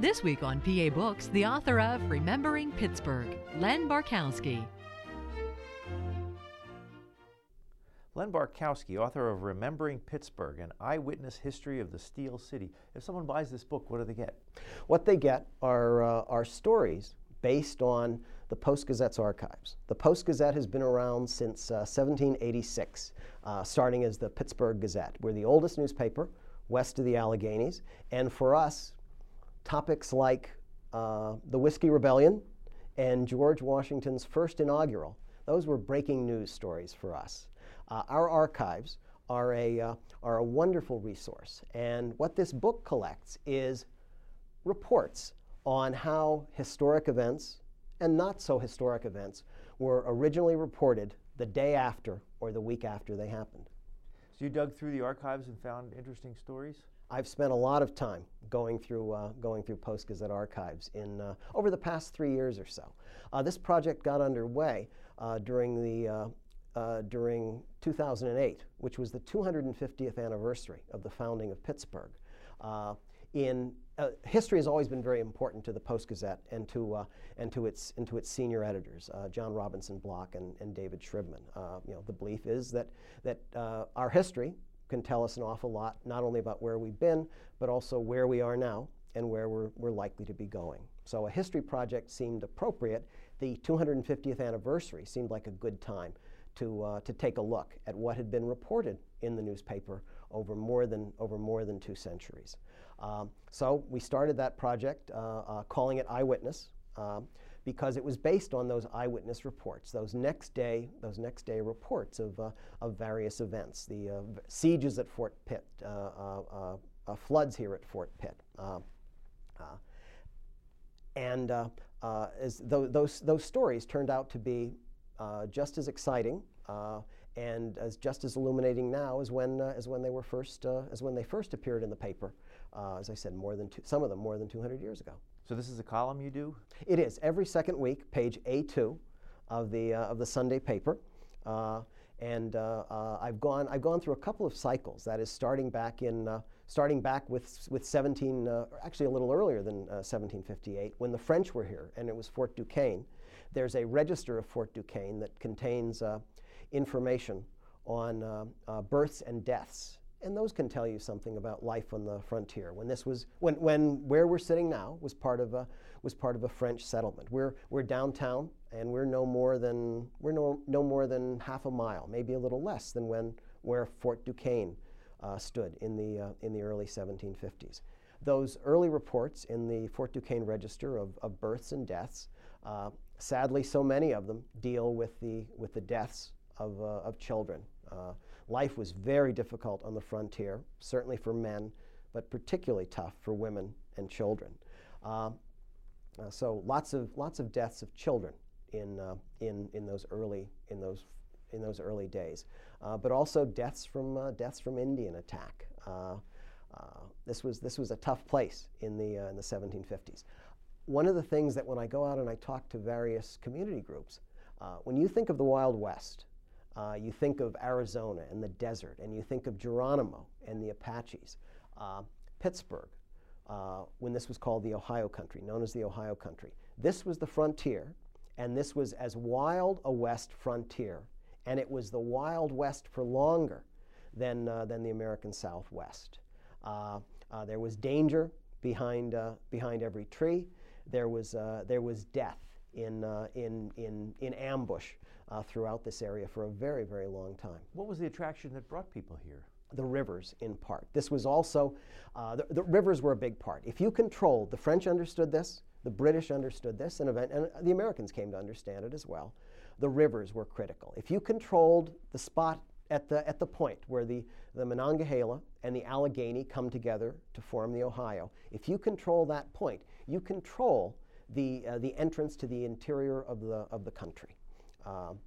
This week on PA Books, the author of Remembering Pittsburgh, Len Barcousky. Len Barcousky, author of Remembering Pittsburgh, an eyewitness history of the Steel City. If someone buys this book, what do they get? What they get are, uh, are stories based on the Post Gazette's archives. The Post Gazette has been around since uh, 1786, uh, starting as the Pittsburgh Gazette. We're the oldest newspaper west of the Alleghenies, and for us, topics like uh, the Whiskey Rebellion and George Washington's first inaugural, those were breaking news stories for us. Uh, our archives are a, uh, are a wonderful resource, and what this book collects is reports on how historic events and not so historic events were originally reported the day after or the week after they happened. So you dug through the archives and found interesting stories? I've spent a lot of time going through uh, going through Post Gazette archives in uh, over the past three years or so. Uh, this project got underway uh, during the uh, uh, during 2008, which was the 250th anniversary of the founding of Pittsburgh. in history has always been very important to the Post Gazette and to and to its and to its senior editors, John Robinson Block and, and David Shribman. you know, the belief is that that our history can tell us an awful lot, not only about where we've been, but also where we are now and where we're, we're likely to be going. So a history project seemed appropriate. The 250th anniversary seemed like a good time to, uh, to take a look at what had been reported in the newspaper over more than, over more than two centuries. Um, so we started that project uh, uh, calling it Eyewitness. Um, because it was based on those eyewitness reports, those next day, those next day reports of, uh, of various events, the uh, sieges at Fort Pitt, uh, uh, uh, floods here at Fort Pitt. and as th- those, those stories turned out to be just as exciting and as just as illuminating now as when, as when they were first, as when they first appeared in the paper. as I said, more than two, some of them more than 200 years ago. So this is a column you do? It is every second week, page A2 of the uh, of the Sunday paper. Uh, and uh, uh, I've gone I've gone through a couple of cycles. That is starting back in uh, starting back with with 17 actually a little earlier than 1758 when the French were here and it was Fort Duquesne. There's a register of Fort Duquesne that contains information on births and deaths and those can tell you something about life on the frontier. When this was, when, when where we're sitting now was part of a, was part of a French settlement. We're, we're downtown, and we're no more than, we're no, no more than half a mile, maybe a little less than when, where Fort Duquesne uh, stood in the, uh, in the early 1750s. Those early reports in the Fort Duquesne Register of, of births and deaths, uh, sadly, so many of them deal with the, with the deaths of, uh, of children. Life was very difficult on the frontier, certainly for men, but particularly tough for women and children. Uh, uh, so lots of lots of deaths of children in uh, in in those early in those in those early days, uh, but also deaths from uh, deaths from Indian attack. Uh, this was this was a tough place in the in the 1750s. One of the things that when I go out and I talk to various community groups, when you think of the Wild West, uh, you think of Arizona and the desert, and you think of Geronimo and the Apaches. Uh, Pittsburgh, uh, when this was called the Ohio Country, known as the Ohio Country. This was the frontier, and this was as wild a west frontier, and it was the Wild West for longer than, uh, than the American Southwest. Uh, uh, there was danger behind, behind every tree. There was, there was death in, in, in, in ambush uh, throughout this area for a very, very long time. What was the attraction that brought people here? The rivers, in part. This was also, uh, the, the, rivers were a big part. If you controlled, the French understood this, the British understood this, and, event, and the Americans came to understand it as well. The rivers were critical. If you controlled the spot at the, at the point where the, the Monongahela and the Allegheny come together to form the Ohio. If you control that point, you control the, uh, the entrance to the interior of the, of the country. Um,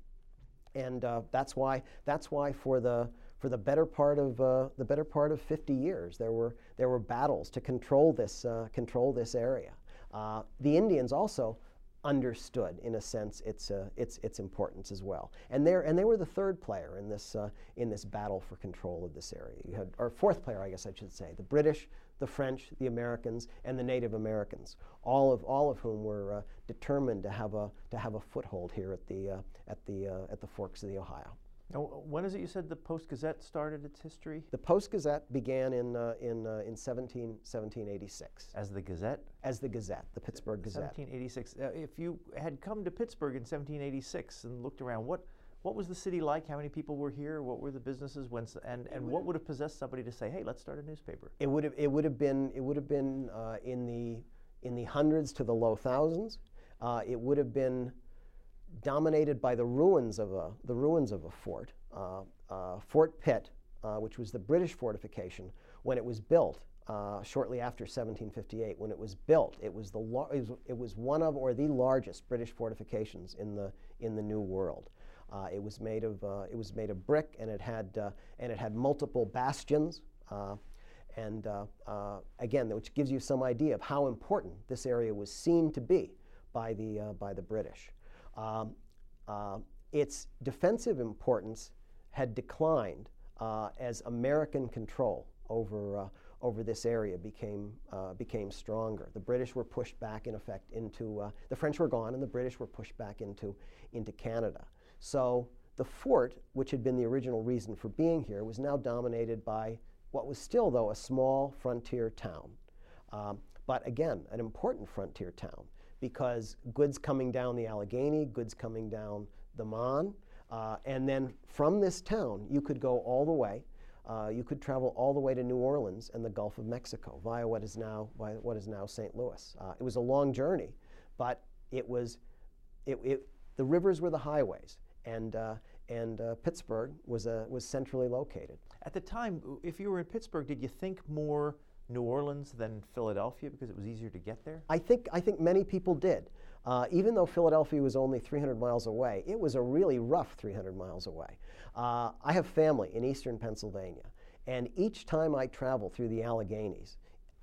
and uh, that's why that's why for the for the better part of uh, the better part of 50 years there were there were battles to control this uh, control this area. Uh, the Indians also understood, in a sense, its, uh, its, its importance as well. And, and they were the third player in this, uh, in this battle for control of this area. You had, or fourth player, I guess I should say, the British, the French, the Americans, and the Native Americans, all of, all of whom were uh, determined to have, a, to have a foothold here at the, uh, at, the, uh, at the forks of the Ohio. Now, when is it you said the Post Gazette started its history? The Post Gazette began in, uh, in, uh, in 17, 1786. As the Gazette? As the Gazette, the Pittsburgh Gazette. 1786. Uh, if you had come to Pittsburgh in 1786 and looked around, what, what was the city like? How many people were here? What were the businesses? When, and and what would have possessed somebody to say, hey, let's start a newspaper? It would have, it would have been, it would have been uh, in, the, in the hundreds to the low thousands. Uh, it would have been dominated by the ruins of a, the ruins of a fort. Uh, uh, fort Pitt, uh, which was the British fortification, when it was built uh, shortly after 1758, when it was built, it was, the it, was, it was one of or the largest British fortifications in the, in the New World. Uh, it was made of uh, it was made of brick, and it had and it had multiple bastions. and again, which gives you some idea of how important this area was seen to be by the by the British. Um, uh, its defensive importance had declined uh, as American control over, uh, over this area became, uh, became stronger. The British were pushed back, in effect, into, uh, the French were gone, and the British were pushed back into, into Canada. So the fort, which had been the original reason for being here, was now dominated by what was still, though, a small frontier town. Um, but again, an important frontier town because goods coming down the Allegheny, goods coming down the Mon, uh, and then from this town, you could go all the way. Uh, you could travel all the way to New Orleans and the Gulf of Mexico via what is now what is now St. Louis. Uh, it was a long journey, but it was it, it, the rivers were the highways, and uh, and uh, Pittsburgh was uh, was centrally located. At the time, if you were in Pittsburgh, did you think more New Orleans than Philadelphia because it was easier to get there? I think, I think many people did. Uh, even though Philadelphia was only 300 miles away, it was a really rough 300 miles away. Uh, I have family in eastern Pennsylvania, and each time I travel through the Alleghenies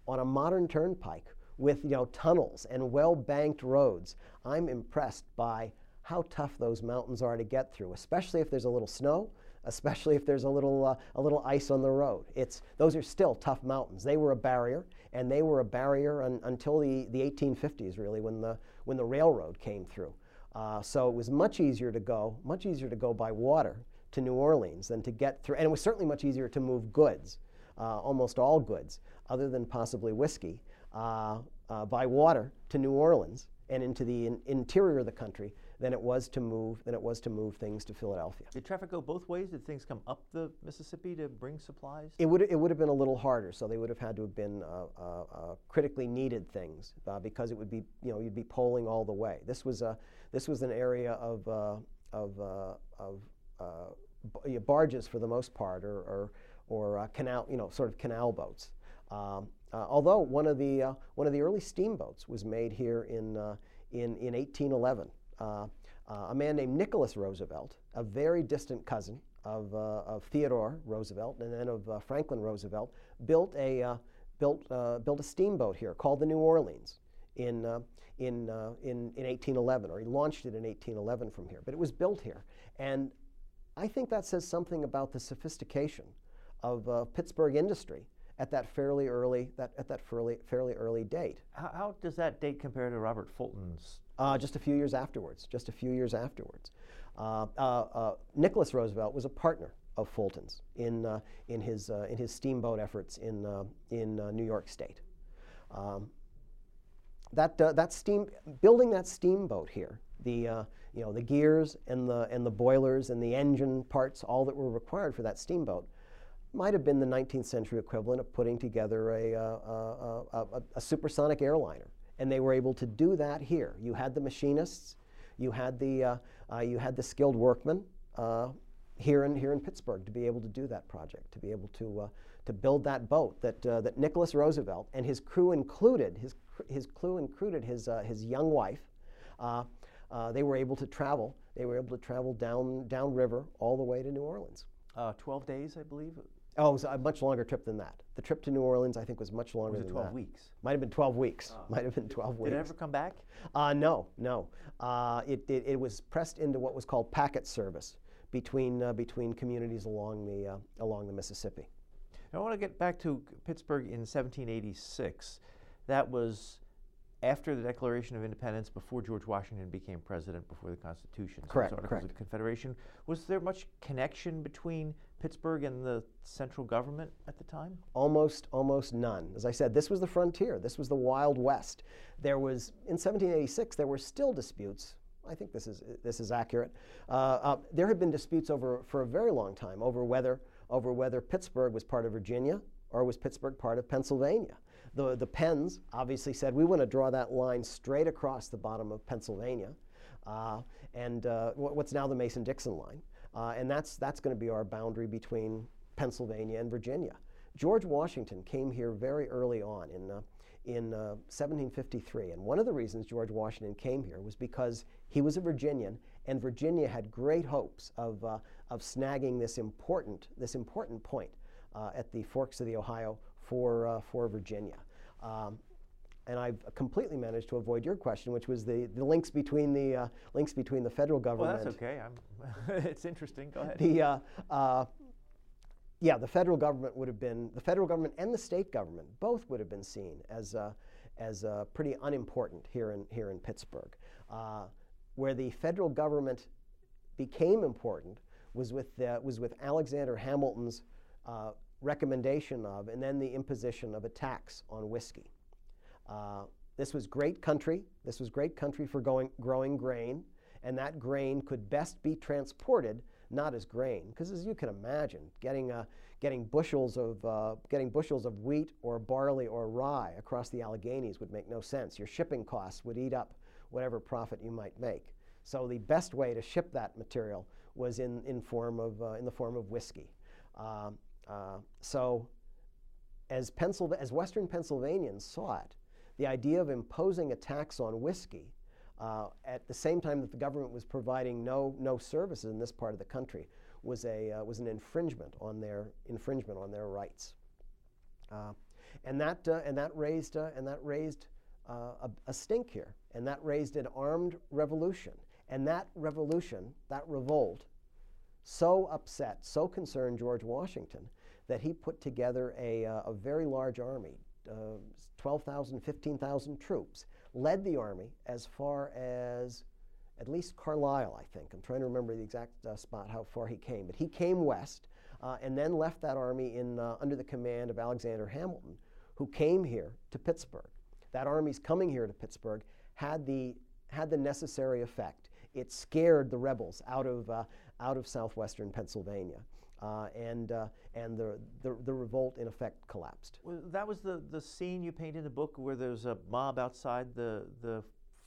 on a modern turnpike with you know, tunnels and well banked roads, I'm impressed by how tough those mountains are to get through, especially if there's a little snow especially if there's a little, uh, a little ice on the road. It's, those are still tough mountains. They were a barrier, and they were a barrier un, until the, the 1850s, really, when the, when the railroad came through. Uh, so it was much easier to go, much easier to go by water to New Orleans than to get through, and it was certainly much easier to move goods, uh, almost all goods, other than possibly whiskey, uh, uh, by water to New Orleans and into the in interior of the country than it was to move than it was to move things to Philadelphia. Did traffic go both ways? Did things come up the Mississippi to bring supplies? It would it would have been a little harder. So they would have had to have been uh, uh, uh, critically needed things uh, because it would be you know you'd be poling all the way. This was a this was an area of uh, of uh, of barges for the most part, or or, or canal you know sort of canal boats. Um, although one of the one of the early steamboats was made here in in, in 1811. Uh, uh, a man named Nicholas Roosevelt, a very distant cousin of, uh, of Theodore Roosevelt and then of Franklin Roosevelt, built a, built, built a steamboat here called the New Orleans in, in, in, in 1811, or he launched it in 1811 from here. But it was built here. And I think that says something about the sophistication of uh, Pittsburgh industry at that fairly early that at that fairly fairly early date. How, how does that date compare to Robert Fulton's uh, just a few years afterwards. Just a few years afterwards. Uh, uh, uh Nicholas Roosevelt was a partner of Fulton's in, in, his, in his steamboat efforts in, in New York State. Um, that, that steam, building that steamboat here, the, you know, the gears and the, and the boilers and the engine parts, all that were required for that steamboat, might have been the 19th century equivalent of putting together a, a, a, a supersonic airliner and they were able to do that here. You had the machinists, you had the, uh, uh, you had the skilled workmen uh, here, in, here in Pittsburgh to be able to do that project, to be able to, uh, to build that boat that, uh, that Nicholas Roosevelt and his crew included, his, his crew included his, uh, his young wife. They were able to travel. They were able to travel down downriver all the way to New Orleans. 12 days, I believe. Oh, it was a much longer trip than that. The trip to New Orleans, I think, was much longer Was it than 12 that. weeks? Might have been 12 weeks. Might have been 12 weeks. Did it ever come back? Uh, no, no. Uh, it, it, it was pressed into what was called packet service between, uh, between communities along the, uh, along the Mississippi. I want to get back to Pittsburgh in 1786. That was after the Declaration of Independence, before George Washington became president, before the Constitution. so Correct, Articles correct. of Confederation. Was there much connection between Pittsburgh and the central government at the time? Almost, almost none. As I said, this was the frontier. This was the Wild West. There was, in 1786, there were still disputes. I think this is, this is accurate. Uh, uh, there had been disputes over, for a very long time over whether, over whether Pittsburgh was part of Virginia or was Pittsburgh part of Pennsylvania. The, the Penns obviously said, we want to draw that line straight across the bottom of Pennsylvania, uh, and uh, what's now the Mason Dixon line. Uh, and that's, that's going to be our boundary between Pennsylvania and Virginia. George Washington came here very early on in, uh, in uh, 1753. And one of the reasons George Washington came here was because he was a Virginian, and Virginia had great hopes of, uh, of snagging this important, this important point uh, at the forks of the Ohio for, uh, for Virginia. Um, and I've completely managed to avoid your question, which was the, the links between the uh, links between the federal Well, government. that's okay. I'm it's interesting. Go ahead. The uh, uh, yeah, the federal government would have been the federal government and the state government both would have been seen as uh, as uh, pretty unimportant here in here in Pittsburgh. Uh, where the federal government became important was with the, was with Alexander Hamilton's uh, recommendation of and then the imposition of a tax on whiskey. Uh, this was great country. This was great country for going, growing grain, and that grain could best be transported not as grain, because as you can imagine, getting uh, getting bushels of uh, getting bushels of wheat or barley or rye across the Alleghenies would make no sense. Your shipping costs would eat up whatever profit you might make. So the best way to ship that material was in in form of uh, in the form of whiskey. Um, uh, so as, Pennsylva- as Western Pennsylvanians saw it, the idea of imposing a tax on whiskey uh, at the same time that the government was providing no, no services in this part of the country was, a, uh, was an infringement on their, infringement on their rights. Uh, and, that, uh, and that raised, uh, and that raised uh, a, a stink here, and that raised an armed revolution. And that revolution, that revolt, so upset, so concerned George Washington that he put together a, a very large army, 12,000, 15,000 troops, led the army as far as at least Carlisle, I think. I'm trying to remember the exact uh, spot how far he came, but he came west uh, and then left that army in, uh, under the command of Alexander Hamilton, who came here to Pittsburgh. That army's coming here to Pittsburgh had the, had the necessary effect. It scared the rebels out of, uh, out of southwestern Pennsylvania. Uh, and uh, and the, the, the revolt in effect collapsed. Well, that was the, the scene you paint in the book where there's a mob outside the, the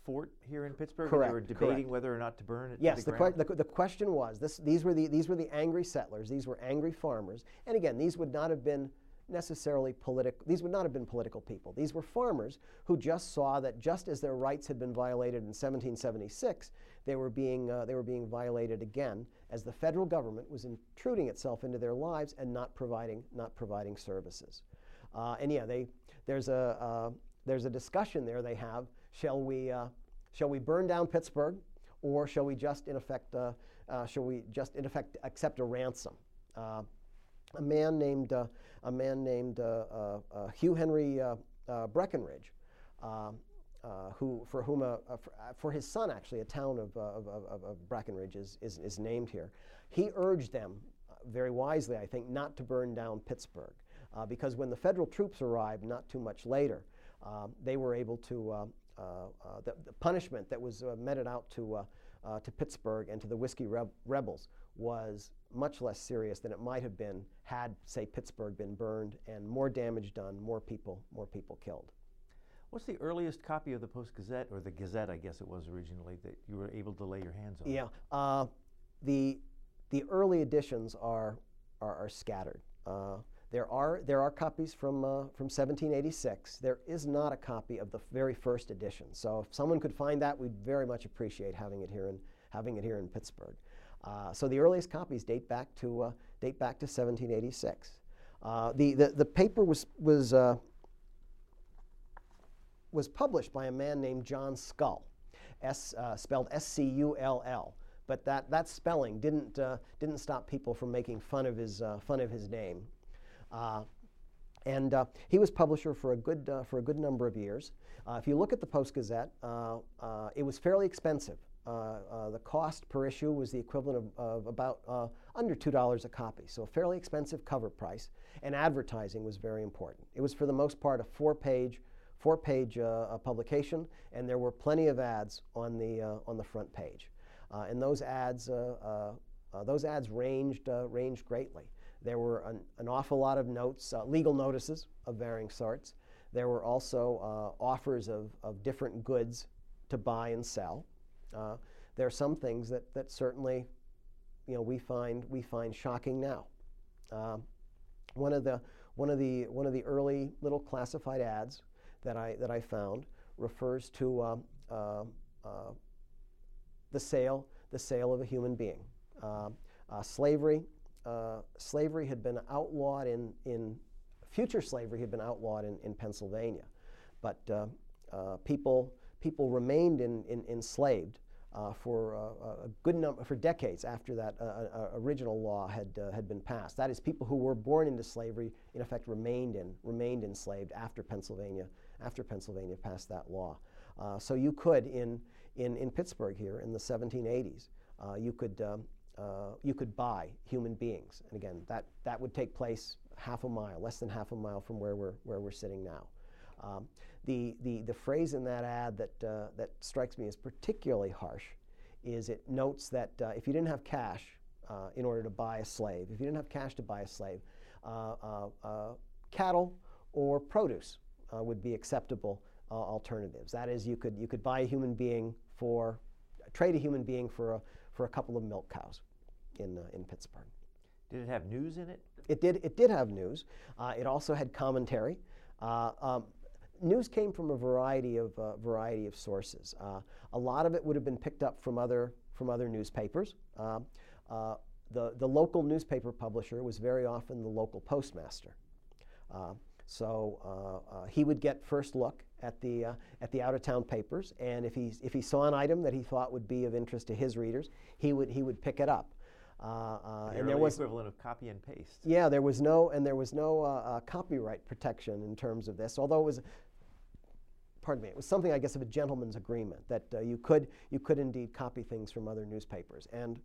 fort here in Pittsburgh. Correct, they were debating correct. whether or not to burn it. Yes, the the, que- the, the question was this, these, were the, these were the angry settlers, these were angry farmers. And again, these would not have been necessarily political, these would not have been political people. These were farmers who just saw that just as their rights had been violated in 1776, they were being, uh, they were being violated again as the federal government was intruding itself into their lives and not providing, not providing services. Uh, and yeah, they, there's, a, uh, there's a discussion there they have. Shall we, uh, shall we burn down Pittsburgh or shall we just in effect, uh, uh, shall we just in effect accept a ransom? Uh, a man named, a man named Hugh Henry Brackenridge, uh, who, for whom, a, a- for, uh, his son actually, a town of, uh, of, of, of Brackenridge is, is, is named here. He urged them, uh, very wisely I think, not to burn down Pittsburgh. Because when the federal troops arrived, not too much later, um, they were able to, the, the punishment that was meted out to, to Pittsburgh and to the whiskey reb- rebels was much less serious than it might have been had, say, Pittsburgh been burned and more damage done, more people, more people killed. What's the earliest copy of the Post Gazette, or the Gazette, I guess it was originally, that you were able to lay your hands on? Yeah, uh, the the early editions are are, are scattered. Uh, There are, there are copies from, uh, from 1786. There is not a copy of the very first edition. So if someone could find that, we'd very much appreciate having it here in, having it here in Pittsburgh. Uh, so the earliest copies date back to, uh, date back to 1786. Uh, the, the, the paper was, was, uh, was published by a man named John Scull, S, uh, spelled S-C-U-L-L. But that, that spelling didn't, uh, didn't stop people from making fun of his, fun of his name. and he was publisher for a good, for a good number of years. if you look at the Post Gazette, it was fairly expensive. Uh, uh, the cost per issue was the equivalent of, of about uh, under $2 a copy, so a fairly expensive cover price. And advertising was very important. It was, for the most part, a four-page, four-page uh, uh, publication, and there were plenty of ads on the uh, on the front page. and those ads, those ads ranged ranged greatly. There were an, an awful lot of notes, legal notices of varying sorts. There were also offers of, of different goods to buy and sell. Uh, there are some things that, that certainly you know, we, find, we find shocking now. Uh, one, of the, one, of the, one of the early little classified ads that I, that I found refers to um, uh, uh, the, sale, the sale of a human being. Uh, uh, slavery, slavery had been outlawed in, in future slavery had been outlawed in, in Pennsylvania, but people, people remained in, in, enslaved uh, for uh, a good number for decades after that uh, uh, original law had uh, had been passed. That is, people who were born into slavery in effect remained in remained enslaved after Pennsylvania after Pennsylvania passed that law. Uh, so you could in in in Pittsburgh here in the 1780s you could um, you could buy human beings, and again that that would take place half a mile, less than half a mile from where we're where we're sitting now. Um, the, the, the phrase in that ad that, uh, that strikes me as particularly harsh is it notes that uh, if you didn't have cash uh, in order to buy a slave, if you didn't have cash to buy a slave, uh, uh, uh, cattle or produce would be acceptable alternatives. That is, you could, you could buy a human being for, trade a human being for a, for a couple of milk cows in, in Pittsburgh. Did it have news in it? It did, it did have news. it also had commentary. Um, news came from a variety of uh, variety of sources. Uh, a lot of it would have been picked up from other from other newspapers. Uh, uh the the local newspaper publisher was very often the local postmaster. Uh, so uh, he would get first look at the at the out of town papers, and if he if he saw an item that he thought would be of interest to his readers, he would he would pick it up. Uh, uh, the and there was equivalent of copy and paste. Yeah, there was no and there was no uh, copyright protection in terms of this, although it was pardon me, it was something I guess of a gentleman's agreement that uh, you could you could indeed copy things from other newspapers, and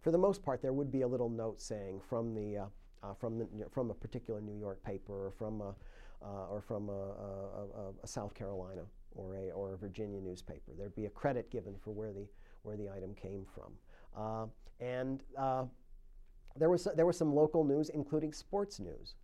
for the most part, there would be a little note saying from the uh, uh, from the, from a particular New York paper or from a, uh, or from a, a, a, South Carolina or a or a Virginia newspaper. There'd be a credit given for where the where the item came from, uh, and. Uh, there was, there was some local news, including sports news.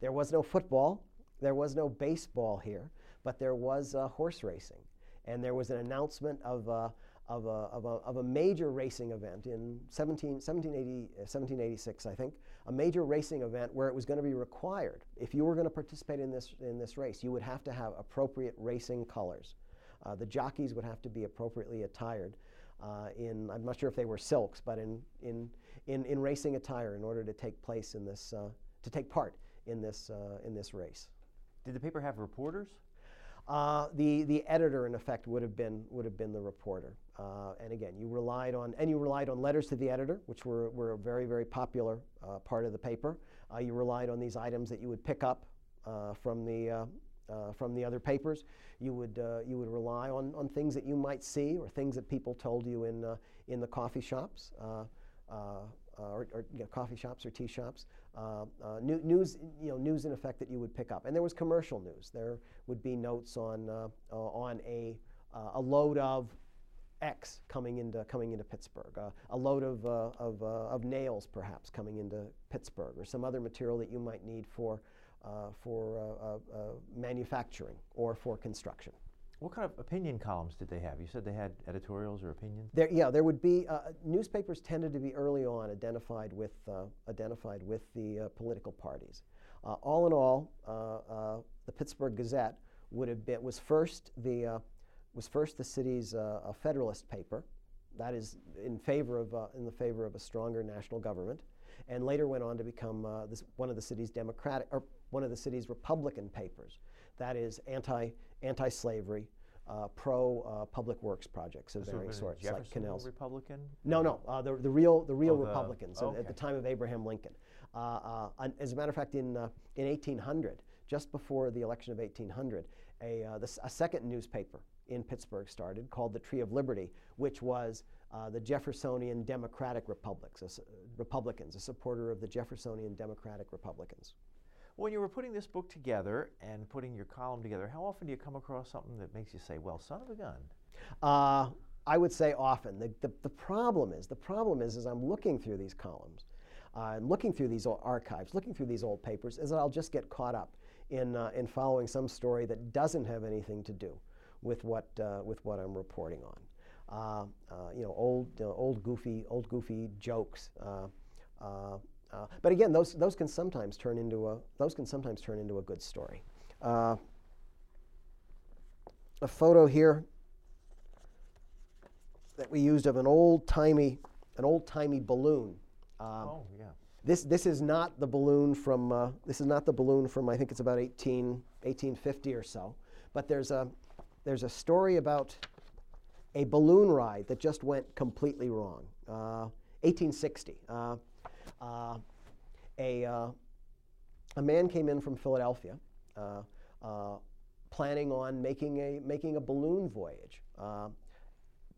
there was no football, there was no baseball here, but there was uh, horse racing. And there was an announcement of, uh, of, a, of, a, of, a, major racing event in 17, 1780, 1786, uh, I think, a major racing event where it was going to be required. If you were going to participate in this, in this race, you would have to have appropriate racing colors. Uh, the jockeys would have to be appropriately attired uh, in, I'm not sure if they were silks, but in, in, in, in racing attire in order to take place in this, uh, to take part in this, uh, in this race. Did the paper have reporters? Uh, the, the editor, in effect, would have been, would have been the reporter. Uh, and again, you relied on, and you relied on letters to the editor, which were, were a very, very popular uh, part of the paper. Uh, you relied on these items that you would pick up uh, from, the, from the other papers. You would, you would rely on, on things that you might see or things that people told you in, in the coffee shops. Or, or you know, coffee shops or tea shops. Uh, uh, news, you know, news in effect that you would pick up. And there was commercial news. There would be notes on, uh, on a, a load of X coming into, coming into Pittsburgh, uh, a load of, uh, of, uh, of, nails perhaps coming into Pittsburgh, or some other material that you might need for, for manufacturing or for construction. What kind of opinion columns did they have? You said they had editorials or opinions. There, yeah, there would be uh, newspapers tended to be early on identified with uh, identified with the uh, political parties. Uh, all in all, uh, uh, the Pittsburgh Gazette would have been was first the was first the city's Federalist paper, that is in favor of in the favor of a stronger national government, and later went on to become this, one of the city's Democratic or one of the city's Republican papers, that is anti anti slavery. Uh, pro uh, public works projects of various sorts, like canals. Republican? No, no, uh, the, the real the real oh, Republicans the, okay. at, the time of Abraham Lincoln. as a matter of fact, in in 1800, just before the election of 1800, a, uh, a second newspaper in Pittsburgh started called the Tree of Liberty, which was uh, the Jeffersonian Democratic Republics, a, Republicans, a supporter of the Jeffersonian Democratic Republicans. When you were putting this book together and putting your column together, how often do you come across something that makes you say, well, son of a gun? Uh, I would say often. The, the, the, problem is, the problem is, as I'm looking through these columns, uh, and looking through these archives, looking through these old papers, is that I'll just get caught up in, uh, in following some story that doesn't have anything to do with what, uh, with what I'm reporting on. Uh, uh, you know, old, old goofy, old goofy jokes. Uh, but again, those, those can sometimes turn into a, those can sometimes turn into a good story. a photo here that we used of an old timey, an old timey balloon um, oh, yeah. This, this is not the balloon from, uh, this is not the balloon from, I think it's about 18, 1850 or so. But there's a, there's a story about a balloon ride that just went completely wrong. Uh, 1860. Uh, uh, a, uh, a man came in from Philadelphia uh, planning on making a, making a balloon voyage.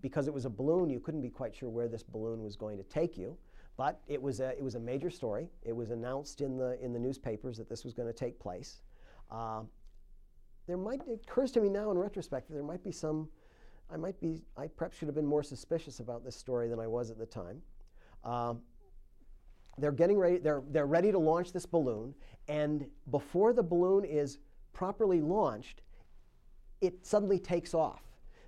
because it was a balloon, you couldn't be quite sure where this balloon was going to take you. But it was a, it was a major story. It was announced in the, in the newspapers that this was going to take place. Uh, there might, it occurs to me now in retrospect that there might be some, I might be, I perhaps should have been more suspicious about this story than I was at the time. Uh, they're getting ready, they're, they're ready to launch this balloon, and before the balloon is properly launched, it suddenly takes off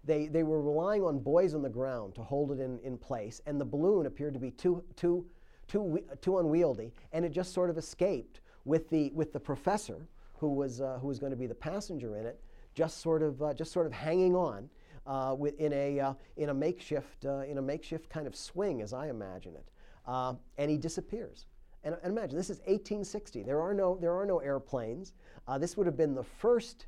they, they were relying on boys on the ground to hold it in, in place, and the balloon appeared to be too, too, too, too unwieldy, and it just sort of escaped with the, with the professor, who was, uh, who was going to be the passenger in it, just sort of, uh, just sort of hanging on uh, in, a, uh, in, a makeshift, uh, in a makeshift kind of swing, as I imagine it. Uh, and he disappears. And, and, imagine, this is 1860. There are no, there are no airplanes. this would have been the first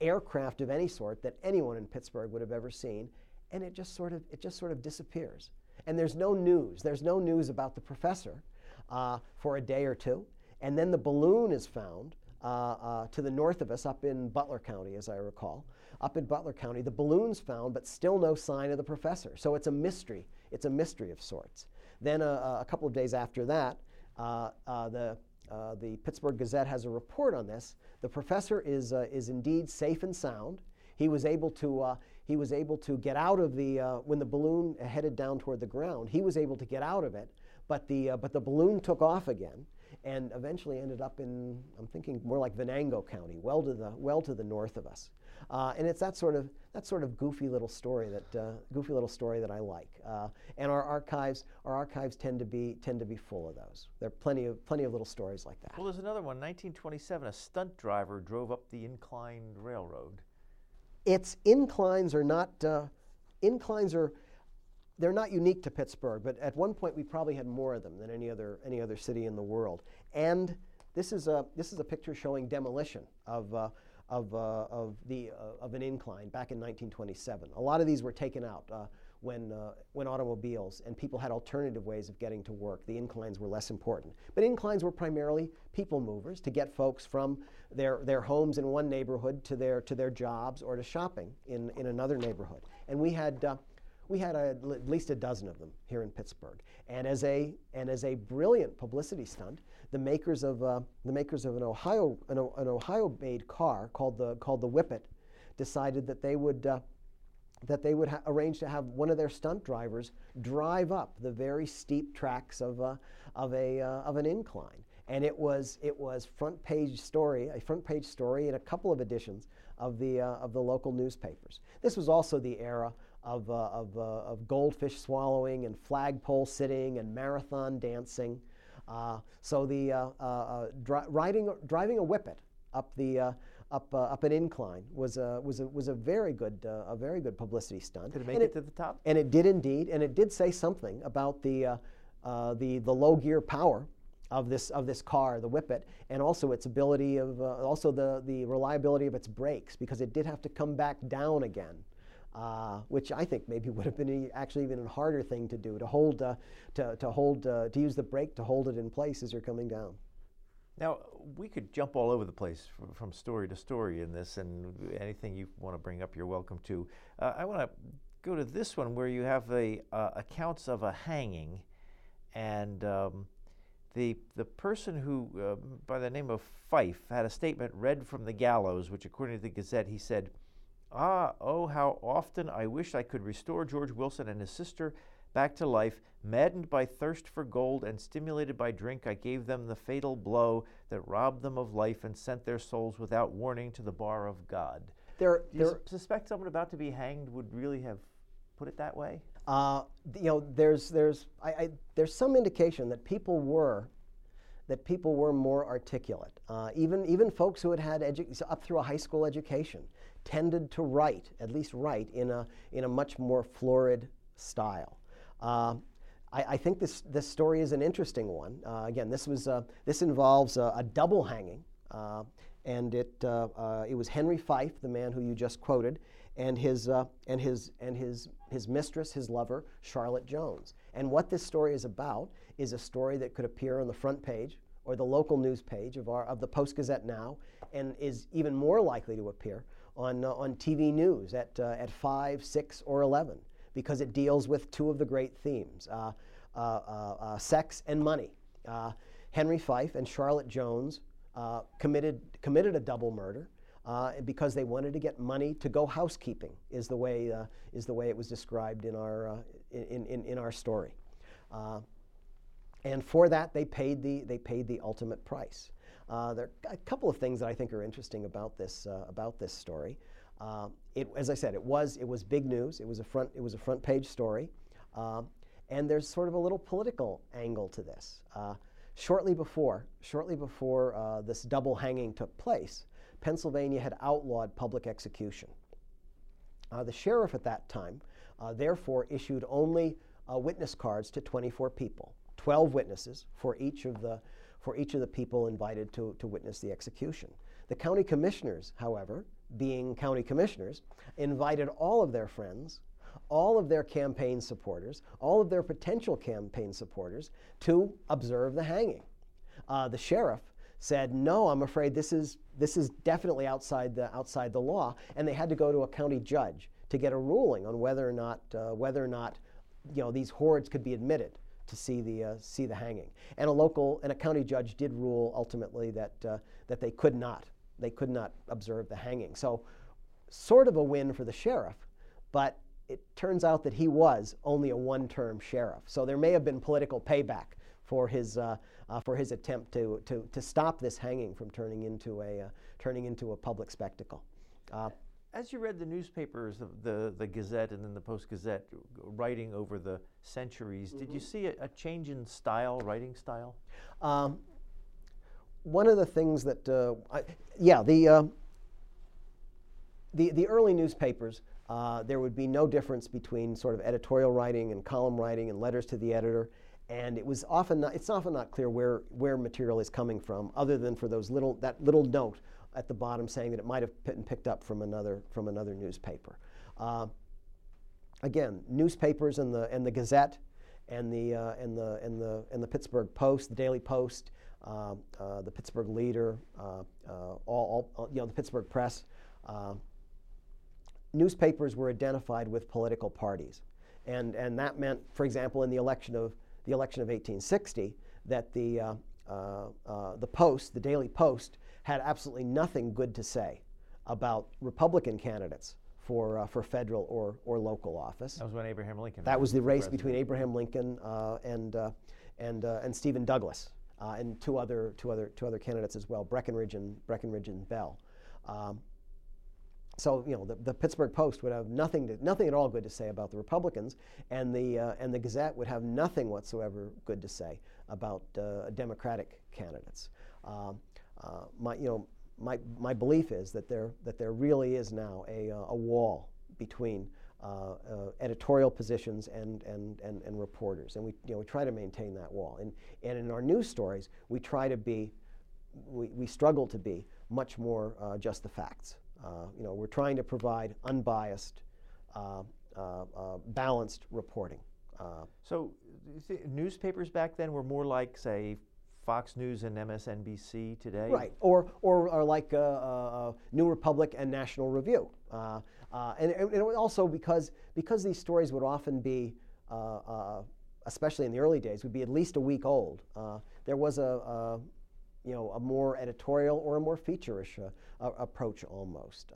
aircraft of any sort that anyone in Pittsburgh would have ever seen, and it just sort of it just sort of disappears. And there's no news. There's no news about the professor uh, for a day or two, and then the balloon is found uh, uh, to the north of us, up in Butler County, as I recall. Up in Butler County, the balloon's found, but still no sign of the professor. So it's a mystery. It's a mystery of sorts. Then uh, a couple of days after that, uh, uh, the uh, the Pittsburgh Gazette has a report on this. The professor is, uh, is indeed safe and sound. He was able to, uh, he was able to get out of the, uh, when the balloon headed down toward the ground, he was able to get out of it, but the, uh, but the balloon took off again and eventually ended up in, I'm thinking more like Venango County, well to the, well to the north of us. Uh, and it's that sort of that sort of goofy little story that uh, goofy little story that I like. Uh, and our archives our archives tend to be tend to be full of those. There are plenty of plenty of little stories like that. Well, there's another one. 1927, a stunt driver drove up the inclined railroad. Its inclines are not uh, inclines are they're not unique to Pittsburgh, but at one point we probably had more of them than any other any other city in the world. And this is a this is a picture showing demolition of uh, of, uh, of, the, uh, of an incline back in 1927. A lot of these were taken out uh, when, uh, when automobiles and people had alternative ways of getting to work. The inclines were less important. But inclines were primarily people movers to get folks from their, their homes in one neighborhood to their, to their jobs or to shopping in, in another neighborhood. And we had, uh, we had a, at least a dozen of them here in Pittsburgh. And as a, and as a brilliant publicity stunt, the makers of, uh, the makers of an Ohio, an, an Ohio-made car called the, called the Whippet decided that they would, uh, that they would ha- arrange to have one of their stunt drivers drive up the very steep tracks of, uh, of, a, uh, of an incline. And it was, it was front page story, a front page story in a couple of editions of the, uh, of the local newspapers. This was also the era of, uh, of, of goldfish swallowing and flagpole sitting and marathon dancing. so the dri- riding, driving a whippet up the up uh, up an incline was a was a was a very good uh, a very good publicity stunt. Did it make and it, to the top? And it did indeed, and it did say something about the uh, uh the the low gear power of this of this car, the Whippet, and also its ability of uh, also the the reliability of its brakes because it did have to come back down again. Uh, which I think maybe would have been actually even a harder thing to do to hold to, to hold to use the brake to hold it in place as you're coming down. Now, we could jump all over the place from, from story to story in this, and anything you want to bring up, you're welcome to. Uh, I want to go to this one where you have the uh, accounts of a hanging, and um, the, the person who, uh, by the name of Fife, had a statement read from the gallows, which, according to the Gazette, he said, Ah, oh, how often I wish I could restore George Wilson and his sister back to life. Maddened by thirst for gold and stimulated by drink, I gave them the fatal blow that robbed them of life and sent their souls without warning to the bar of God. There, Do you suspect someone about to be hanged would really have put it that way? Uh, you know, there's there's I, I, there's some indication that people were that people were more articulate. Uh, even even folks who had had edu- up through a high school education tended to write, at least write in a in a much more florid style. Uh, I, I, think this, this story is an interesting one. Uh, again, this, was, uh, this involves a, a double hanging, uh, and it, uh, uh, it was Henry Fife, the man who you just quoted, and, his, and, his, and his, his mistress, his lover, Charlotte Jones. And what this story is about is a story that could appear on the front page or the local news page of, our, of the Post Gazette now, and is even more likely to appear on, on TV news at, at 5, 6, or 11 because it deals with two of the great themes uh, uh, uh, uh sex and money. Henry Fife and Charlotte Jones committed, committed a double murder. Uh, because they wanted to get money to go housekeeping is the way uh, is the way it was described in our uh, in, in, in our story, and for that they paid the they paid the ultimate price. There are a couple of things that I think are interesting about this about this story. Uh, it, as I said, it was it was big news. It was a front it was a front page story, uh, and there's sort of a little political angle to this. Uh, shortly before shortly before uh, this double hanging took place, Pennsylvania had outlawed public execution. Uh, the sheriff at that time, uh, therefore, issued only witness cards to 24 people, 12 witnesses for each of the for each of the people invited to, to witness the execution. The county commissioners, however, being county commissioners, invited all of their friends, all of their campaign supporters, all of their potential campaign supporters to observe the hanging. Uh, the sheriff said, "No, I'm afraid this is this is definitely outside the outside the law," and they had to go to a county judge to get a ruling on whether or not uh, whether or not you know these hordes could be admitted to see the uh, see the hanging. And a local and a county judge did rule ultimately that uh, that they could not they could not observe the hanging. So, sort of a win for the sheriff, but it turns out that he was only a one term sheriff. So, there may have been political payback for his, uh, uh, for his attempt to, to, to stop this hanging from turning into a, uh, turning into a public spectacle. As you read the newspapers, the, the Gazette and then the Post Gazette, writing over the centuries, mm-hmm. did you mm-hmm. see a, a, change in style, writing style? Um, one of the things that, uh, I, yeah, the, uh, the, the early newspapers, uh, there would be no difference between sort of editorial writing and column writing and letters to the editor. And it was often not, it's often not clear where, where material is coming from, other than for those little, that little note at the bottom saying that it might have been picked up from another, from another newspaper. Uh, again, newspapers and the, and the Gazette and the, uh, and, the, and, the, and the Pittsburgh Post, the Daily Post, uh, uh, the Pittsburgh Leader, uh, all, all, you know, the Pittsburgh Press. newspapers were identified with political parties, and and that meant, for example, in the election of the election of 1860, that the the Post, the Daily Post, had absolutely nothing good to say about Republican candidates for, uh, for federal or, or local office. That was when Abraham Lincoln. That was the race president. between Abraham Lincoln uh, and, uh, and, and Stephen Douglas uh, and two other, two, other, two other candidates as well, Breckinridge and, Breckinridge and Bell. Um, So you know the, the Pittsburgh Post would have nothing to, nothing at all good to say about the Republicans, and the uh, and the Gazette would have nothing whatsoever good to say about uh, Democratic candidates. Um, uh, my you know my my belief is that there that there really is now a, uh, a wall between uh, uh, editorial positions and, and, and, and, reporters. And we, you know, we try to maintain that wall. And, and in our news stories, we try to be, we, we struggle to be much more uh, just the facts. Uh, you know, we're trying to provide unbiased, balanced reporting. so newspapers back then were more like, say, Fox News and MSNBC today? Right, or, or, or like New Republic and National Review. Uh, and, and also because, because these stories would often be, uh, uh, especially in the early days, would be at least a week old. Uh, there was a, a, you know, a more editorial or a more feature-ish uh, approach almost.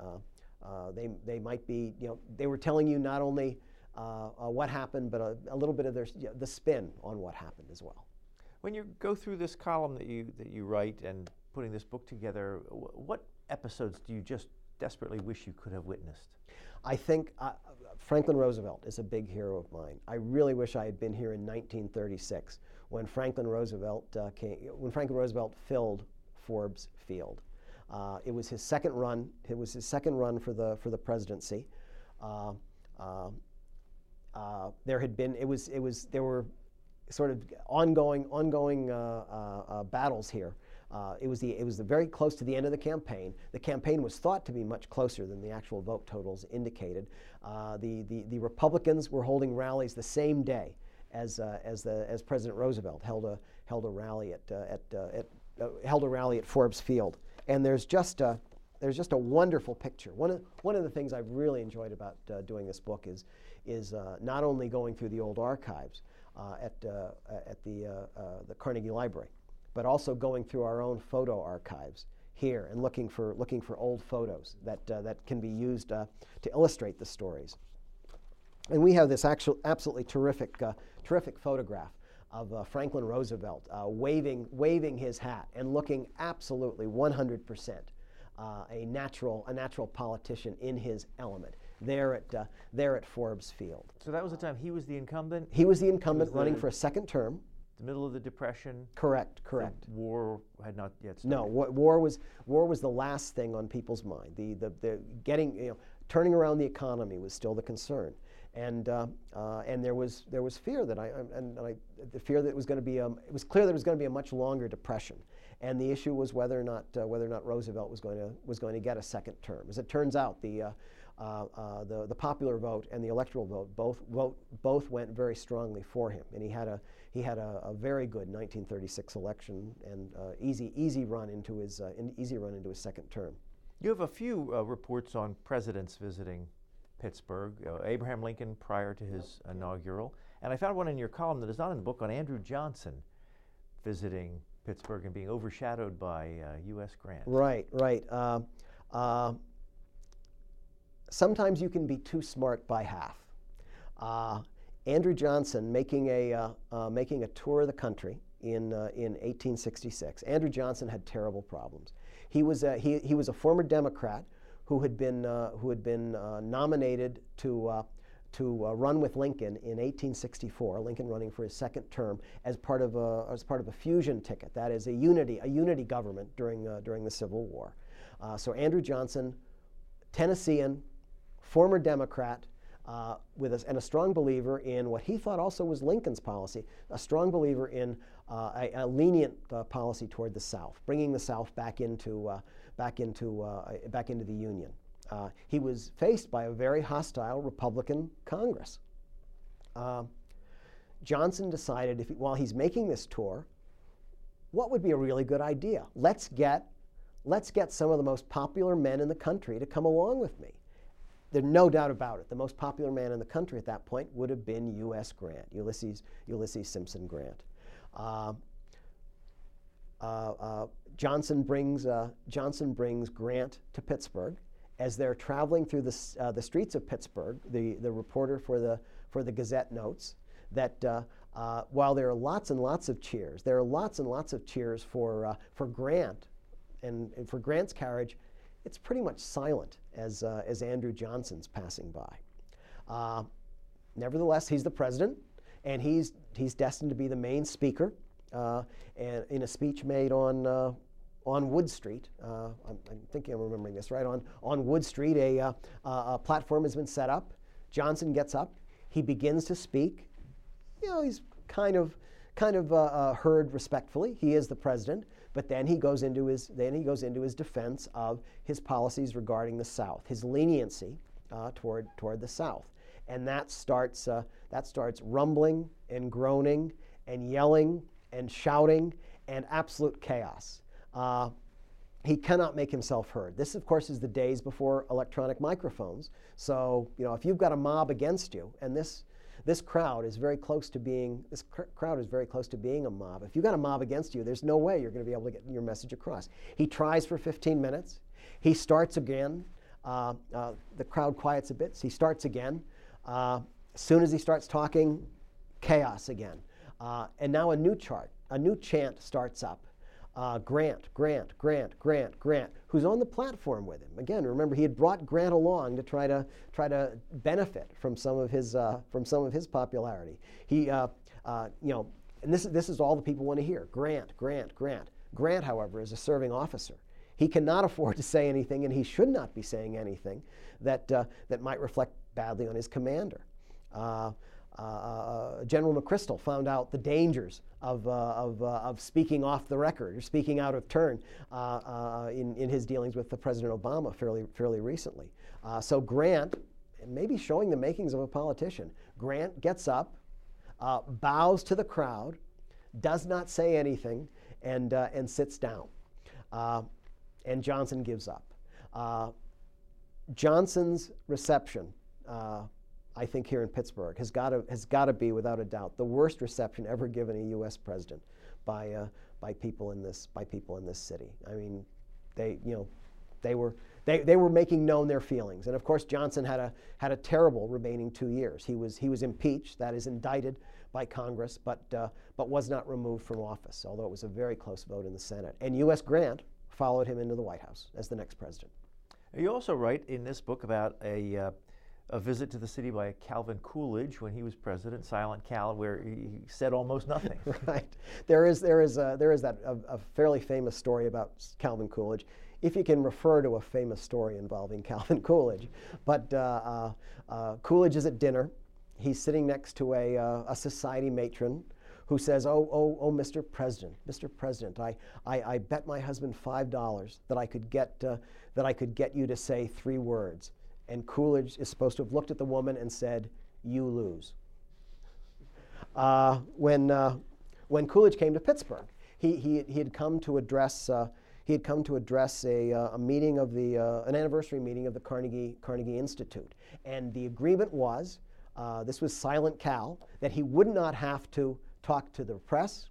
they, they might be, you know, they were telling you not only what happened, but a, a little bit of their, you know, the spin on what happened as well. When you go through this column that you, that you write and putting this book together, what episodes do you just desperately wish you could have witnessed? I think uh, Franklin Roosevelt is a big hero of mine. I really wish I had been here in 1936 when Franklin Roosevelt uh, came, when Franklin Roosevelt filled Forbes Field. Uh, it was his second run. It was his second run for the for the presidency. Uh, uh, uh, there had been it was it was there were sort of ongoing ongoing battles here uh, it, was the, it was the very close to the end of the campaign. The campaign was thought to be much closer than the actual vote totals indicated. Uh, the, the, the Republicans were holding rallies the same day as, uh, as, the, as President Roosevelt held a, held a rally at, uh, at, uh, at uh, held a rally at Forbes Field. And there's just a, there's just a wonderful picture. One of, one of the things I've really enjoyed about doing this book is, is not only going through the old archives at, at the, the Carnegie Library, but also going through our own photo archives here and looking for, looking for old photos that, uh, that can be used uh, to illustrate the stories. And we have this actual, absolutely terrific, uh, terrific photograph of uh, Franklin Roosevelt uh, waving, waving his hat and looking absolutely 100% uh, a, natural, a natural politician in his element there at, there at Forbes Field. So that was the time he was the incumbent? He was the incumbent was running the for a second term the middle of the Depression. Correct, correct. war had not yet started. No, war was war was the last thing on people's mind. The the, the getting you know turning around the economy was still the concern, and uh, uh, and there was there was fear that I and, and I the fear that it was going to be a, it was clear that it was going to be a much longer depression, and the issue was whether or not uh, whether or not Roosevelt was going to was going to get a second term. As it turns out, the uh, uh, uh, the, the popular vote and the electoral vote both, vote both went very strongly for him, and he had a, he had a, a very good 1936 election and uh, easy, easy, run into his, uh, in, easy run into his second term. You have a few uh, reports on presidents visiting Pittsburgh, Abraham Lincoln prior to his inaugural, and I found one in your column that is not in the book on Andrew Johnson visiting Pittsburgh and being overshadowed by U.S. Grant. Right, right sometimes you can be too smart by half. Uh, Andrew Johnson making a, uh, uh, making a tour of the country in, uh, in 1866. Andrew Johnson had terrible problems. He was a, he, he was a former Democrat who had been, uh, who had been nominated to, to run with Lincoln in 1864, Lincoln running for his second term as part of a, as part of a fusion ticket, that is a unity, a unity government during, during the Civil War. so Andrew Johnson, Tennessean, former Democrat, uh, with a, and a strong believer in what he thought also was Lincoln's policy, a strong believer in uh, a, a, lenient uh, policy toward the South, bringing the South back into, uh, back into, uh, back into the Union. He was faced by a very hostile Republican Congress. Johnson decided, if while he's making this tour, what would be a really good idea? Let's get, let's get some of the most popular men in the country to come along with me. There's no doubt about it. The most popular man in the country at that point would have been U.S. Grant, Ulysses, Ulysses Simpson Grant. Uh, uh, uh, Johnson, brings, uh, Johnson brings Grant to Pittsburgh. As they're traveling through the, uh, the streets of Pittsburgh, the, the reporter for the, for the Gazette notes that uh, while there are lots and lots of cheers, there are lots and lots of cheers for, for Grant and, and for Grant's carriage, it's pretty much silent as, uh, as Andrew Johnson's passing by. Uh, nevertheless, he's the president, and he's, he's destined to be the main speaker uh, and in a speech made on, uh, on Wood Street. Uh, I'm, I'm, thinking I'm remembering this right. On, on Wood Street, a, uh, a platform has been set up. Johnson gets up. He begins to speak. You know, he's kind of, kind of heard respectfully. He is the president. But then he goes into his then he goes into his defense of his policies regarding the South, his leniency uh, toward toward the South, and that starts uh, that starts rumbling and groaning and yelling and shouting and absolute chaos. Uh, he cannot make himself heard. This, of course, is the days before electronic microphones. So, you know, if you've got a mob against you, and this this crowd is very close to being this cr- crowd is very close to being a mob. If you've got a mob against you, there's no way you're going to be able to get your message across. He tries for 15 minutes. He starts again. Uh, uh, the crowd quiets a bit. So he starts again. Uh, as soon as he starts talking, chaos again. Uh, and now a new chart, a new chant starts up uh, Grant, Grant, Grant, Grant, Grant, who's on the platform with him. Again, remember he had brought Grant along to try to try to benefit from some of his uh, from some of his popularity. He, uh, uh, you know, and this this is all the people want to hear. Grant, Grant, Grant. Grant, however, is a serving officer. He cannot afford to say anything, and he should not be saying anything that uh, that might reflect badly on his commander. Uh, uh, uh, General McChrystal found out the dangers of, uh, of, uh, of speaking off the record or speaking out of turn uh, in, in his dealings with the President Obama fairly, fairly recently. so Grant, maybe showing the makings of a politician, Grant gets up, bows to the crowd, does not say anything, and, and sits down. and Johnson gives up. Johnson's reception uh, I think here in Pittsburgh has got to has got to be without a doubt the worst reception ever given a U.S. president by uh, by people in this by people in this city. I mean, they you know they were they, they were making known their feelings, and of course Johnson had a had a terrible remaining two years. He was he was impeached, that is indicted by Congress, but uh, but was not removed from office, although it was a very close vote in the Senate. And U.S. Grant followed him into the White House as the next president. You also write in this book about a uh, a visit to the city by Calvin Coolidge when he was president, Silent Cal, where he said almost nothing. right. There is there is a, there is that a, a, fairly famous story about Calvin Coolidge, if you can refer to a famous story involving Calvin Coolidge. But uh, uh, uh, Coolidge is at dinner. He's sitting next to a, uh, a society matron who says, "Oh, oh, oh, Mr. President, Mr. President, I, I, I bet my husband five dollars that I could get uh, that I could get you to say three words." And Coolidge is supposed to have looked at the woman and said, You lose. Uh, when, uh, when Coolidge came to Pittsburgh, he, he, he had come to address, uh, he had come to address a, uh, a meeting of the, uh, an anniversary meeting of the Carnegie, Carnegie Institute. And the agreement was, uh, this was Silent Cal, that he would not have to talk to the press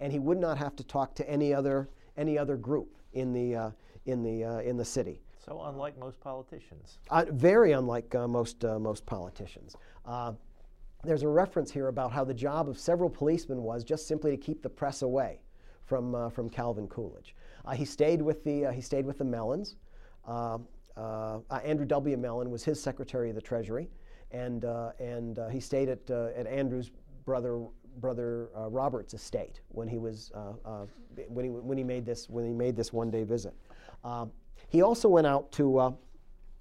and he would not have to talk to any other, any other group in the, in the, in the city. So unlike most politicians. Uh, very unlike uh, most, uh, most politicians. Uh, there's a reference here about how the job of several policemen was just simply to keep the press away from, uh, from Calvin Coolidge. Uh, he, stayed with the, he stayed with the Mellons. Andrew W. Mellon was his Secretary of the Treasury, and, and he stayed at, at Andrew's brother brother uh, Robert's estate when he was uh, uh, when he when he made this when he made this one day visit. He also went out to uh,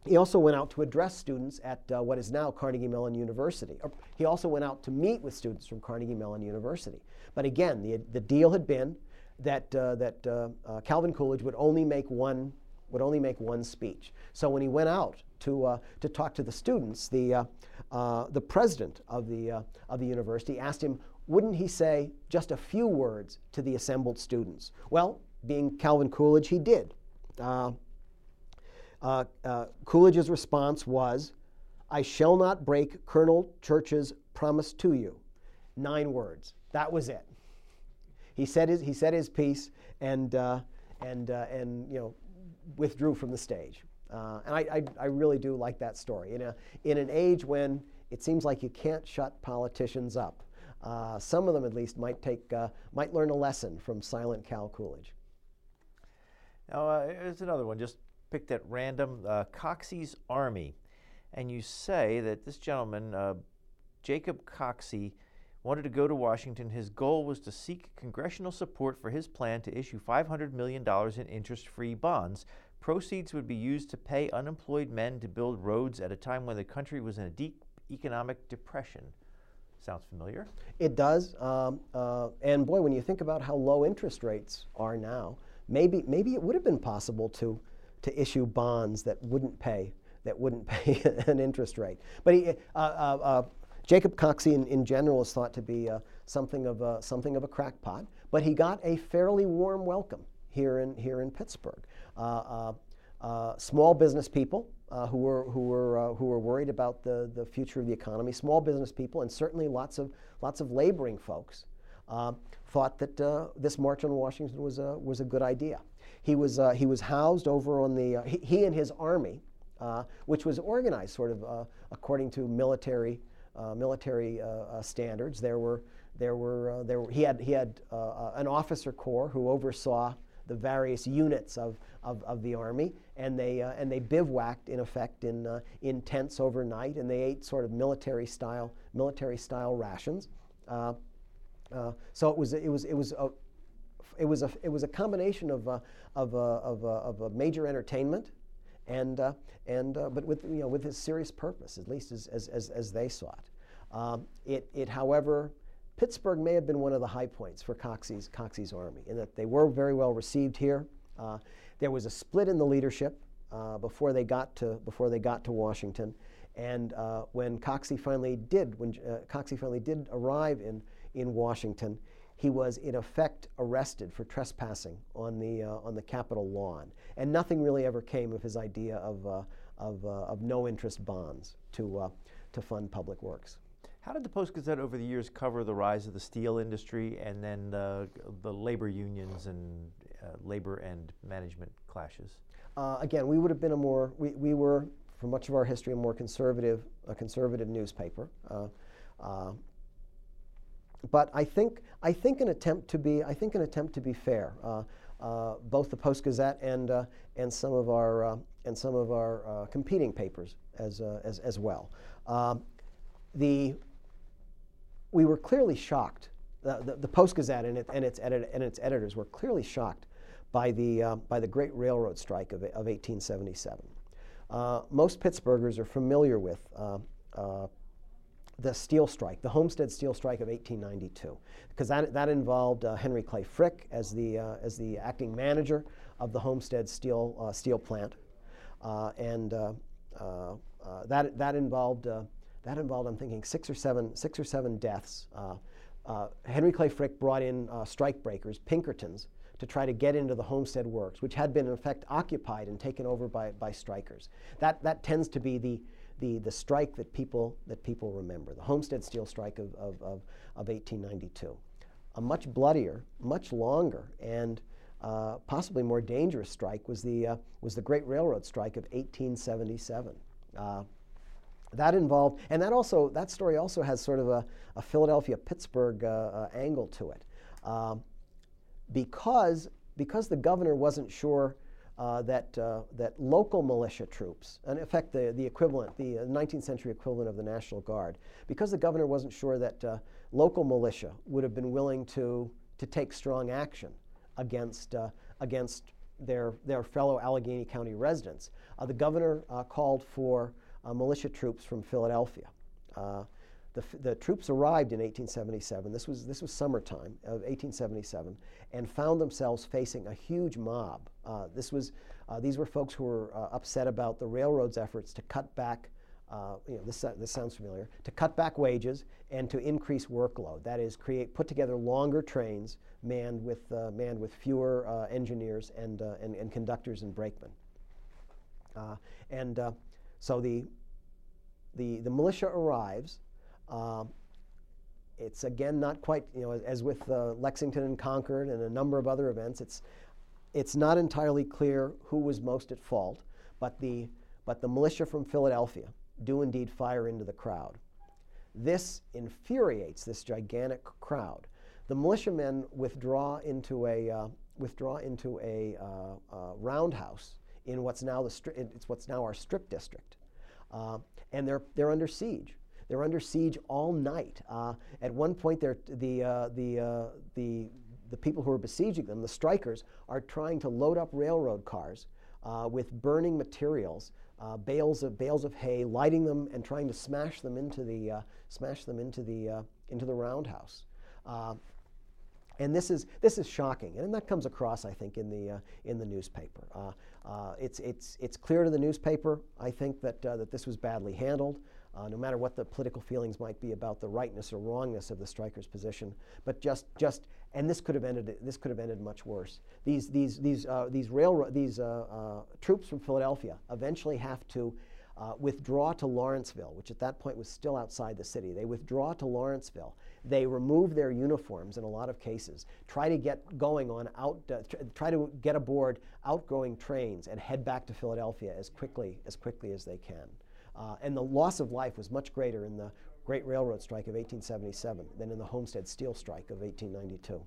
he also went out to address students at uh, what is now Carnegie Mellon University. He also went out to meet with students from Carnegie Mellon University. But again, the, the deal had been that, uh, that uh, uh Calvin Coolidge would only make one would only make one speech. So when he went out to, uh, to talk to the students, the, uh, the president of the, of the university asked him, wouldn't he say just a few words to the assembled students? Well, being Calvin Coolidge, he did. Uh, uh, Coolidge's response was, I shall not break Colonel Church's promise to you. Nine words. That was it. He said his, he said his piece and, uh, and, uh, and you know, withdrew from the stage. Uh, and I, I, I, really do like that story. In, a, in an age when it seems like you can't shut politicians up, uh, some of them at least might, take, might learn a lesson from silent Cal Coolidge. Now, here's another one, just picked at random uh, Coxey's Army. And you say that this gentleman, uh, Jacob Coxey, wanted to go to Washington. His goal was to seek congressional support for his plan to issue $500 million in interest free bonds. Proceeds would be used to pay unemployed men to build roads at a time when the country was in a deep economic depression. Sounds familiar? It does. Um, uh, and boy, when you think about how low interest rates are now, maybe, maybe it would have been possible to, to issue bonds that wouldn't pay that wouldn't pay an interest rate. But he, uh, uh, uh Jacob Coxey, in, in, general, is thought to be uh, something of a, something of a crackpot, but he got a fairly warm welcome here in here in Pittsburgh. Uh, uh, small business people who were who were who were worried about the the future of the economy, small business people, and certainly lots of lots of laboring folks. thought that this march on Washington was a, was a good idea. He was, he was housed over on the, he, he and his army, uh, which was organized sort of uh, according to military uh, military standards. There were there were there were, he had he had an officer corps who oversaw the various units of, of, of, the army, and they, uh, and they bivouacked in effect in, uh, in tents overnight, and they ate sort of military style, military style rations. Uh, so it was, it was, it was, a, it was, a, it was a combination of, of, of, of, a major entertainment and, uh, and uh, but with, you know, with his serious purpose, at least as, as, as, as they saw it. Um, it. It, however, Pittsburgh may have been one of the high points for Coxey's, Coxey's army in that they were very well received here. Uh, there was a split in the leadership before, they got to, before they got to Washington. And when Coxey finally did, when Coxey finally did arrive in, in Washington, he was in effect arrested for trespassing on the, uh, on the Capitol lawn. And nothing really ever came of his idea of, uh, of, uh, of no interest bonds to, uh, to fund public works. How did the Post Gazette over the years cover the rise of the steel industry and then the, the labor unions and uh, labor and management clashes? Uh, again, we would have been a more, we, we were, for much of our history, a more conservative, a conservative newspaper but I think I think an attempt to be I think an attempt to be fair. Uh, uh, both the Post Gazette and uh, and some of our uh, and some of our uh, competing papers as uh, as, as well. Um, the we were clearly shocked. The, the, the Post Gazette and, it, and, its edit, and its editors were clearly shocked by the by the Great Railroad Strike of, of 1877. most Pittsburghers are familiar with the steel strike, the Homestead Steel Strike of 1892, because that, that involved uh, Henry Clay Frick as the, uh, as the acting manager of the Homestead Steel, uh, steel plant. Uh, and uh, uh, that, that, involved, that involved, I'm thinking, six or seven, six or seven deaths. Henry Clay Frick brought in strike breakers, Pinkertons, to try to get into the Homestead Works, which had been in effect occupied and taken over by, by strikers. That, that tends to be the, the, the strike that people, that people remember, the Homestead Steel Strike of, of, of, of 1892. A much bloodier, much longer, and uh, possibly more dangerous strike was the, uh, was the Great Railroad Strike of 1877. Uh, that involved, and that also, that story also has sort of a, a Philadelphia-Pittsburgh uh, uh, angle to it. Um, because, because the governor wasn't sure uh, that, uh, that local militia troops, in effect the, the equivalent, the 19th uh, century equivalent of the National Guard, because the governor wasn't sure that uh, local militia would have been willing to, to take strong action against, uh, against their, their fellow Allegheny County residents, the governor called for militia troops from Philadelphia. The, the, troops arrived in 1877. This was, this was summertime of 1877 and found themselves facing a huge mob. Uh, this was, uh, these were folks who were uh, upset about the railroad's efforts to cut back, uh, you know, this, this sounds familiar, to cut back wages and to increase workload. That is, create, put together longer trains manned with, uh, manned with fewer uh, engineers and, and, and, conductors and brakemen. and so the, the, the militia arrives um, it's again not quite, you know, as, with uh, Lexington and Concord and a number of other events, it's, it's not entirely clear who was most at fault, but the, but the militia from Philadelphia do indeed fire into the crowd. This infuriates this gigantic crowd. The militiamen withdraw into a, uh, withdraw into a uh, uh roundhouse in what's now the stri- it's what's now our strip district, uh, and they're they're under siege. They're under siege all night. Uh, at one point, the uh, the uh, the the people who are besieging them, the strikers, are trying to load up railroad cars uh, with burning materials, bales of bales of hay, lighting them and trying to smash them into the smash them into the into the roundhouse. And this is, this is shocking, and that comes across, I think, in the, uh, in the newspaper. Uh, uh, it's, it's, it's clear to the newspaper, I think, that, that this was badly handled, no matter what the political feelings might be about the rightness or wrongness of the strikers' position. But just, just and this could have ended, this could have ended much worse. These, these, these, these, railroad, these troops from Philadelphia eventually have to uh, withdraw to Lawrenceville, which at that point was still outside the city. They withdraw to Lawrenceville. They remove their uniforms in a lot of cases, try to get going on out, uh, try to get aboard outgoing trains and head back to Philadelphia as quickly as quickly as they can. Uh, and the loss of life was much greater in the Great Railroad Strike of 1877 than in the Homestead Steel Strike of 1892.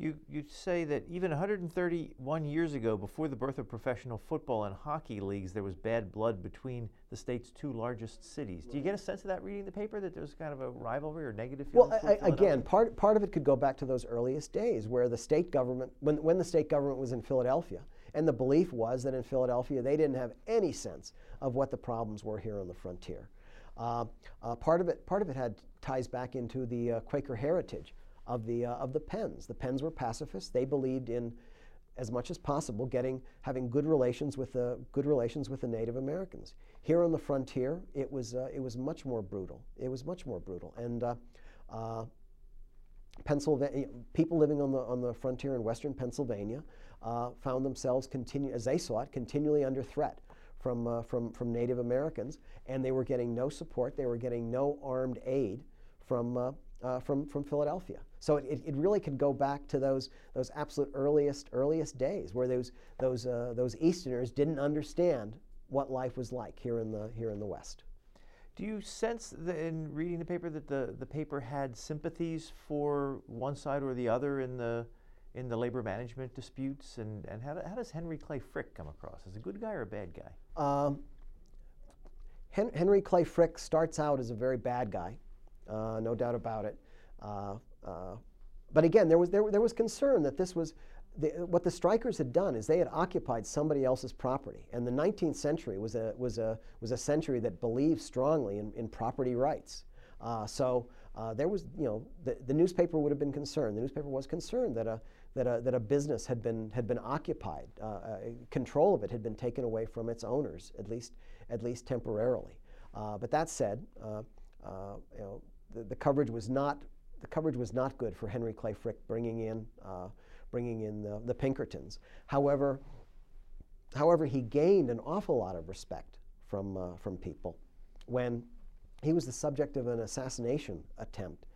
You, you say that even 131 years ago, before the birth of professional football and hockey leagues, there was bad blood between the state's two largest cities. Do you get a sense of that reading the paper, that there was kind of a rivalry or negative feeling? Well, I, again, part, part of it could go back to those earliest days where the state government, when, when the state government was in Philadelphia, and the belief was that in Philadelphia they didn't have any sense of what the problems were here on the frontier. Uh, uh, part of it, part of it had ties back into the uh, Quaker heritage of the, uh, of the Penns. The Penns were pacifists. They believed in, as much as possible, getting, having good relations with the, good relations with the Native Americans. Here on the frontier, it was, uh, it was much more brutal. It was much more brutal. And uh, Pennsylvania, people living on the, on the frontier in western Pennsylvania uh, found themselves, continue, as they saw it, continually under threat from, uh, from, from Native Americans, and they were getting no support, they were getting no armed aid from, uh, uh, from, from Philadelphia. So it, it really could go back to those, those absolute earliest, earliest days where those, those, uh, those Easterners didn't understand what life was like here in the, here in the West. Do you sense in reading the paper that the, the paper had sympathies for one side or the other in the, in the labor management disputes? And, and how, how does Henry Clay Frick come across? As a good guy or a bad guy? Um, Hen- Henry Clay Frick starts out as a very bad guy uh, no doubt about it. Uh, uh, but again, there was, there, there was concern that this was, the, what the strikers had done is they had occupied somebody else's property. And the 19th century was a, was a, was a century that believed strongly in, in property rights. Uh, so uh, there was, you know, the, the newspaper would have been concerned. The newspaper was concerned that a, that a, that a business had been, had been occupied. Uh, control of it had been taken away from its owners, at least, at least temporarily. but that said, you know, the, the coverage was not the coverage was not good for Henry Clay Frick bringing in uh, bringing in the, the, Pinkertons. However, however, he gained an awful lot of respect from uh, from people when he was the subject of an assassination attempt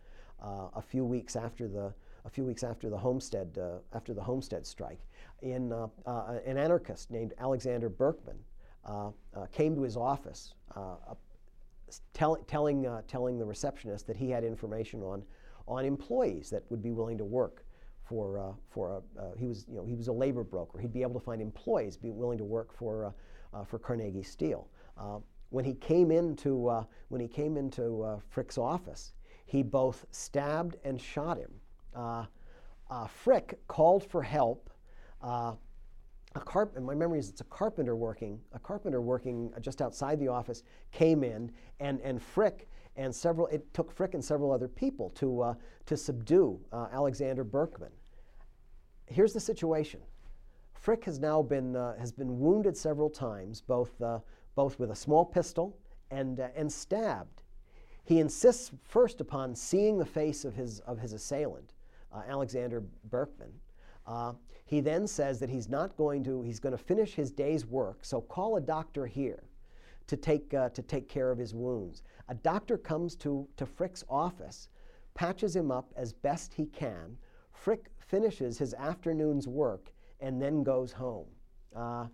uh, a few weeks after the a few weeks after the Homestead uh, after the Homestead strike. In uh, uh, an anarchist named Alexander Berkman came to his office tell, telling, uh, telling the receptionist that he had information on, on employees that would be willing to work for, uh, for a, uh, he, was, you know, he was a labor broker. He'd be able to find employees be willing to work for, uh, uh, for Carnegie Steel. Uh, when he came into, when he came into Frick's office, he both stabbed and shot him. Frick called for help a carp my memory is it's a carpenter working a carpenter working just outside the office came in and and Frick and several it took Frick and several other people to uh, to subdue uh, Alexander Berkman. Here's the situation. Frick has now been uh, has been wounded several times, both uh, both with a small pistol and uh, and stabbed. He insists first upon seeing the face of his of his assailant, uh, Alexander Berkman. He then says that he's not going to, he's going to finish his day's work, so call a doctor here to take, uh, to take care of his wounds. A doctor comes to, to Frick's office, patches him up as best he can. Frick finishes his afternoon's work and then goes home. Uh,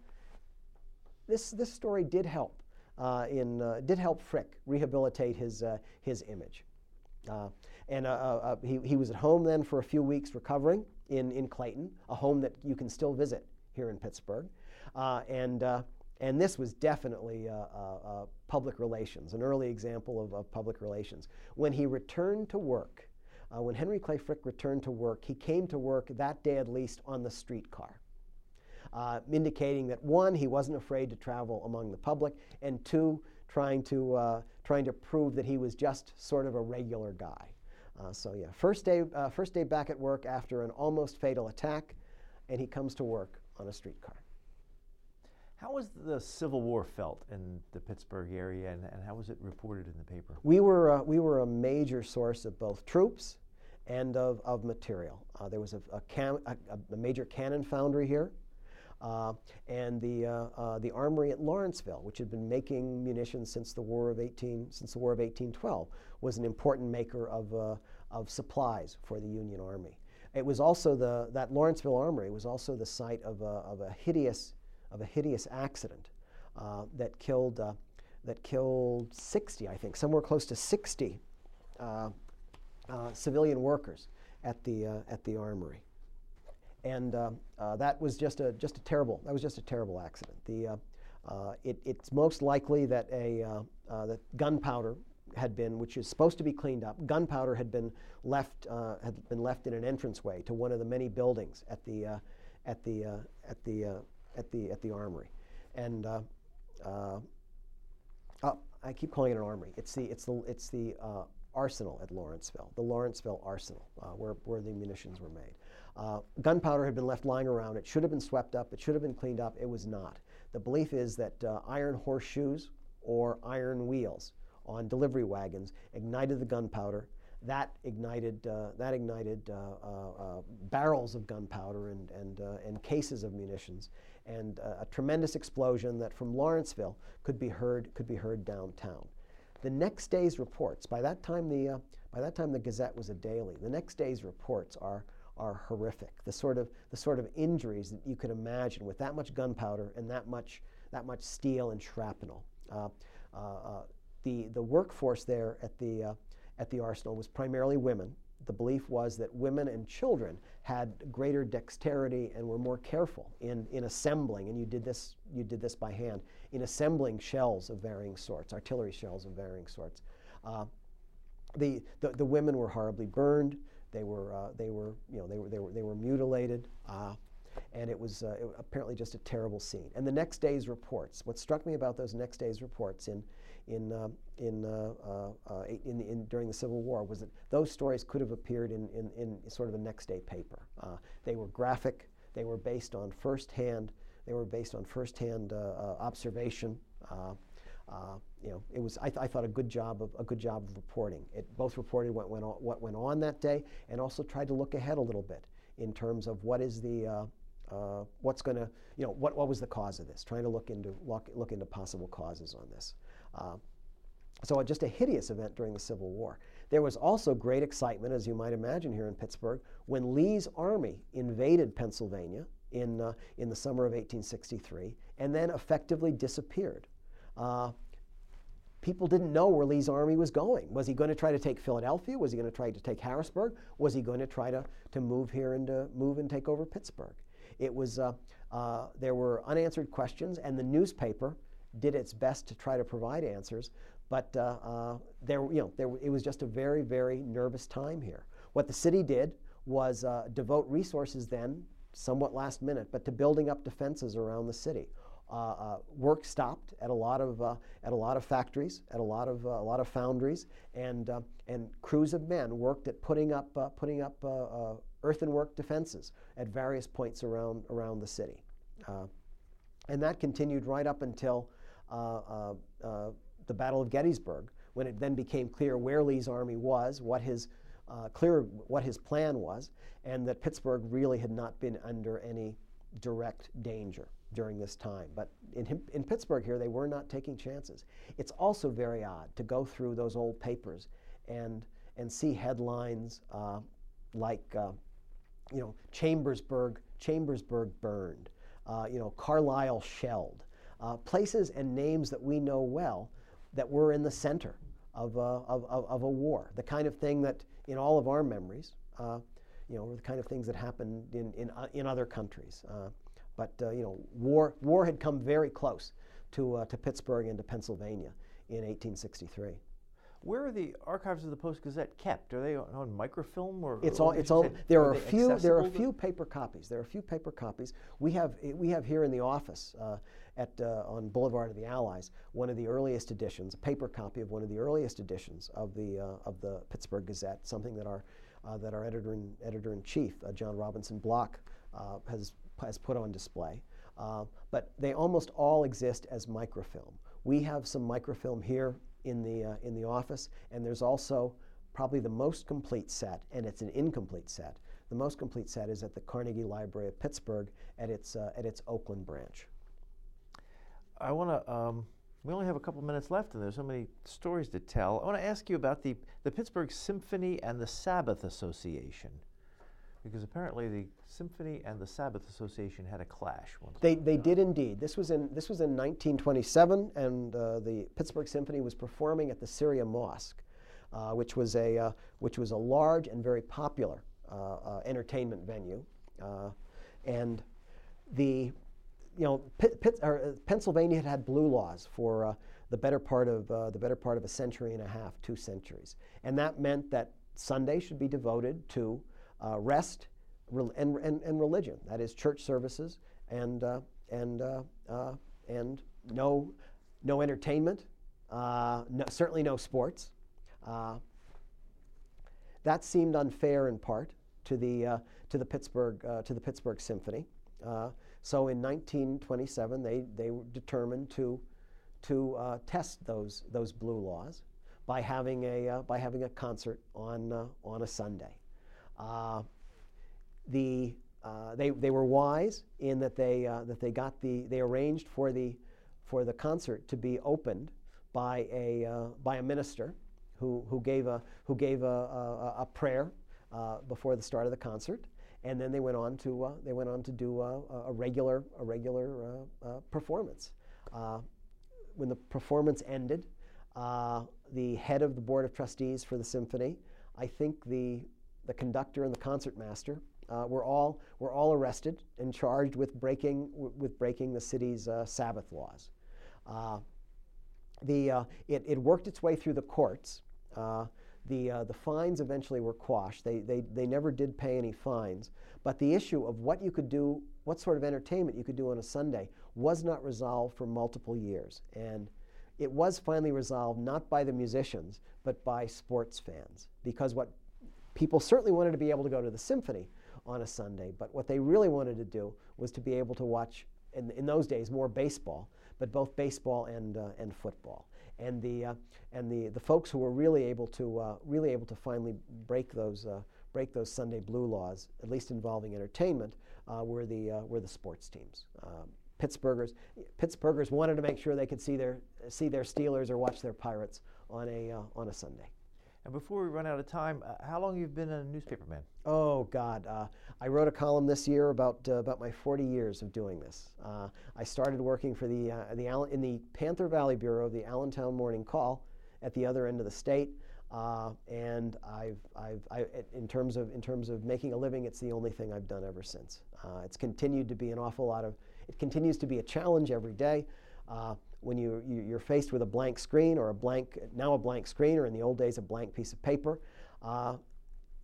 this, this story did help. Uh, in, uh, did help Frick rehabilitate his, uh, his image. Uh, and he, he was at home then for a few weeks recovering in, in Clayton, a home that you can still visit here in Pittsburgh. And, and this was definitely uh, uh, public relations, an early example of, of, public relations. When he returned to work, when Henry Clay Frick returned to work, he came to work that day at least on the streetcar. Uh, indicating that one, he wasn't afraid to travel among the public, and two, trying to, uh, trying to prove that he was just sort of a regular guy. Uh, so yeah, first day, uh, first day back at work after an almost fatal attack, and he comes to work on a streetcar. How was the Civil War felt in the Pittsburgh area, and, and how was it reported in the paper? We were, uh, we were a major source of both troops and of, of material. Uh, there was a, a, cam- a, a major cannon foundry here. Uh, and the, uh, uh, the armory at Lawrenceville, which had been making munitions since the War of 18, since the War of 1812, was an important maker of, uh, of supplies for the Union Army. It was also the, that Lawrenceville Armory was also the site of a, of a hideous, of a hideous accident uh, that killed, uh, that killed 60, I think, somewhere close to 60 civilian workers at the, at the armory and uh, uh, that was just a just a terrible that was just a terrible accident. The uh, uh it, it's most likely that a uh, uh, that gunpowder had been, which is supposed to be cleaned up. Gunpowder had been left had been left in an entranceway to one of the many buildings at the at the at the at the at the armory, and. Oh, I keep calling it an armory. It's the it's the it's the arsenal at Lawrenceville, the Lawrenceville Arsenal, where where the munitions were made. Uh, gunpowder had been left lying around. It should have been swept up. It should have been cleaned up. It was not. The belief is that uh, iron horseshoes or iron wheels on delivery wagons ignited the gunpowder. That ignited, uh, that ignited uh, uh, uh, barrels of gunpowder and, and, and cases of munitions, and a tremendous explosion that from Lawrenceville could be heard, could be heard downtown. The next day's reports, by that time the, by that time the Gazette was a daily, the next day's reports are are horrific. The sort of the sort of injuries that you could imagine with that much gunpowder and that much that much steel and shrapnel. Uh, uh, uh, the the workforce there at the uh, at the arsenal was primarily women. The belief was that women and children had greater dexterity and were more careful in, in assembling, and you did this you did this by hand in assembling shells of varying sorts, artillery shells of varying sorts. Uh, the, the, the women were horribly burned. They were, uh, they were, you know, they were, they were, they were mutilated. Uh, and it was, uh, it, apparently just a terrible scene. And the next day's reports, what struck me about those next day's reports in, in, uh, in, uh, uh, in, in, during the Civil War was that those stories could have appeared in, in, in sort of a next day paper. they were graphic, they were based on firsthand, they were based on firsthand observation. Uh, you know, it was I, th- I, thought a good job of a good job of reporting. It both reported what went on, what went on that day, and also tried to look ahead a little bit in terms of what is the uh, uh, what's going to you know what what was the cause of this. Trying to look into look, look into possible causes on this. Uh, so just a hideous event during the Civil War. There was also great excitement, as you might imagine, here in Pittsburgh when Lee's army invaded Pennsylvania in uh, in the summer of 1863 and then effectively disappeared. Uh, people didn't know where Lee's army was going. Was he going to try to take Philadelphia? Was he going to try to take Harrisburg? Was he going to try to, to move here and to move and take over Pittsburgh? It was, uh, uh, there were unanswered questions, and the newspaper did its best to try to provide answers, but uh, uh there, you know, there, it was just a very, very nervous time here. What the city did was uh, devote resources then, somewhat last minute, but to building up defenses around the city. Uh, uh, work stopped at a lot of uh, at a lot of factories, at a lot of a lot of foundries, and and crews of men worked at putting up putting up earthenwork defenses at various points around around the city, and that continued right up until the Battle of Gettysburg, when it then became clear where Lee's army was, what his uh, clear what his plan was, and that Pittsburgh really had not been under any direct danger during this time. But in, in Pittsburgh here, they were not taking chances. It's also very odd to go through those old papers and, and see headlines uh, like, uh, you know, Chambersburg, Chambersburg burned, uh, you know, Carlisle shelled, uh, places and names that we know well that were in the center of, uh, of, of, of, a war, the kind of thing that in all of our memories, uh, you know, were the kind of things that happened in, in, in other countries. but uh, you know, war, war had come very close to, uh, to Pittsburgh and to Pennsylvania in 1863. Where are the archives of the Post Gazette kept? Are they on, on microfilm or? It's all. It's all. There are a few. There are a few paper copies. There are a few paper copies. We have. We have here in the office uh, at uh, on Boulevard of the Allies one of the earliest editions, a paper copy of one of the earliest editions of the uh, of the Pittsburgh Gazette. Something that our uh, that our editor in, editor in chief, uh, John Robinson Block, uh, has has put on display. Uh, but they almost all exist as microfilm. We have some microfilm here in the in the office, and there's also probably the most complete set, and it's an incomplete set. The most complete set is at the Carnegie Library of Pittsburgh at its uh, at its Oakland branch. I want to. Um, we only have a couple minutes left, and there's so many stories to tell. I want to ask you about the the Pittsburgh Symphony and the Sabbath Association, because apparently the Symphony and the Sabbath Association had a clash once. They, they did indeed. This was in this was in 1927, and uh, the Pittsburgh Symphony was performing at the Syria Mosque, uh, which was a uh, which was a large and very popular uh, uh, entertainment venue, uh, and the you know Pitt, Pitt, uh, Pennsylvania had had blue laws for uh, the better part of uh, the better part of a century and a half, two centuries, and that meant that Sunday should be devoted to uh, rest and, and, and religion. That is church services and uh, and uh, and no no entertainment, no, certainly no sports. That seemed unfair in part to the to the Pittsburgh to the Pittsburgh Symphony. Uh, so in 1927, they they were determined to to uh, test those those blue laws by having a uh, by having a concert on uh, on a Sunday. Uh, the uh, they, they were wise in that they uh, that they got the they arranged for the for the concert to be opened by a by a minister who, who gave a who gave a, a, a prayer before the start of the concert, and then they went on to uh, they went on to do a, a regular a regular uh, uh, performance. Uh, when the performance ended, uh, the head of the board of trustees for the symphony, I think the the conductor and the concertmaster uh, were all were all arrested and charged with breaking with breaking the city's uh, Sabbath laws. Uh, the uh, it, it worked its way through the courts. The uh, the fines eventually were quashed. They, they they never did pay any fines. But the issue of what you could do, what sort of entertainment you could do on a Sunday, was not resolved for multiple years. And it was finally resolved not by the musicians, but by sports fans. Because what people certainly wanted to be able to go to the symphony on a Sunday, but what they really wanted to do was to be able to watch, in, in those days, more baseball, but both baseball and, uh, and football. And, the, uh, and the, the folks who were really able to, uh, really able to finally break those, uh, break those Sunday blue laws, at least involving entertainment, uh, were, the, uh, were the sports teams. Um, Pittsburghers, Pittsburghers wanted to make sure they could see their, see their Steelers or watch their Pirates on a, uh, on a Sunday. And before we run out of time, uh, how long you've been a newspaperman? Oh God, uh, I wrote a column this year about uh, about my 40 years of doing this. Uh, I started working for the uh, the in the Panther Valley Bureau, of the Allentown Morning Call, at the other end of the state. Uh, and I've, I've, I, in terms of in terms of making a living, it's the only thing I've done ever since. It's continued to be an awful lot of. It continues to be a challenge every day. Uh, when you, you, you're faced with a blank screen or a blank, now a blank screen, or in the old days, a blank piece of paper, uh,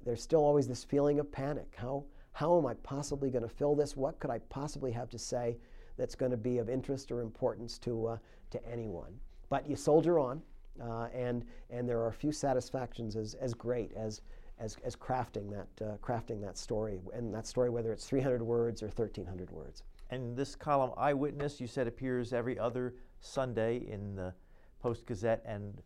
there's still always this feeling of panic. How, how am I possibly going to fill this? What could I possibly have to say that's going to be of interest or importance to, uh, to anyone? But you soldier on, uh, and, and there are few satisfactions as, as great as, as, as crafting, that, uh, crafting that story, and that story, whether it's 300 words or 1,300 words. And this column, Eyewitness, you said appears every other Sunday in the Post Gazette, and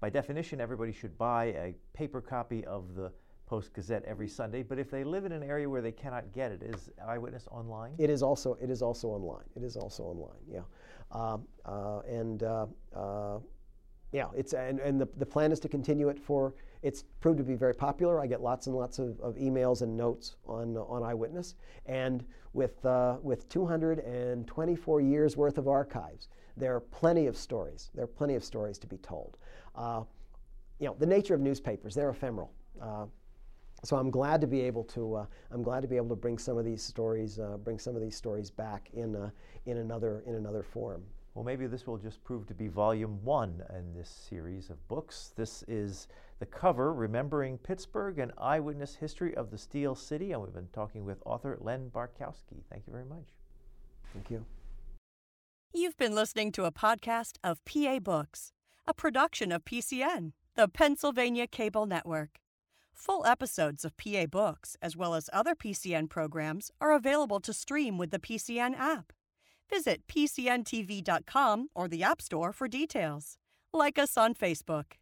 by definition, everybody should buy a paper copy of the Post Gazette every Sunday. But if they live in an area where they cannot get it, is Eyewitness online? It is also it is also online. It is also online. Yeah, um, uh, and uh, uh, yeah, it's and, and the, the plan is to continue it for. It's proved to be very popular. I get lots and lots of, of emails and notes on on Eyewitness, and with uh, with 224 years worth of archives, there are plenty of stories. There are plenty of stories to be told. Uh, you know, the nature of newspapers, they're ephemeral. Uh, so I'm glad to be able to uh, I'm glad to be able to bring some of these stories uh, bring some of these stories back in uh, in another in another form. Well, maybe this will just prove to be volume one in this series of books. This is the cover, Remembering Pittsburgh, an eyewitness history of the Steel City, and we've been talking with author Len Barcousky. Thank you very much. Thank you. You've been listening to a podcast of PA Books, a production of PCN, the Pennsylvania Cable Network. Full episodes of PA Books, as well as other PCN programs, are available to stream with the PCN app. Visit PCNTV.com or the App Store for details. Like us on Facebook.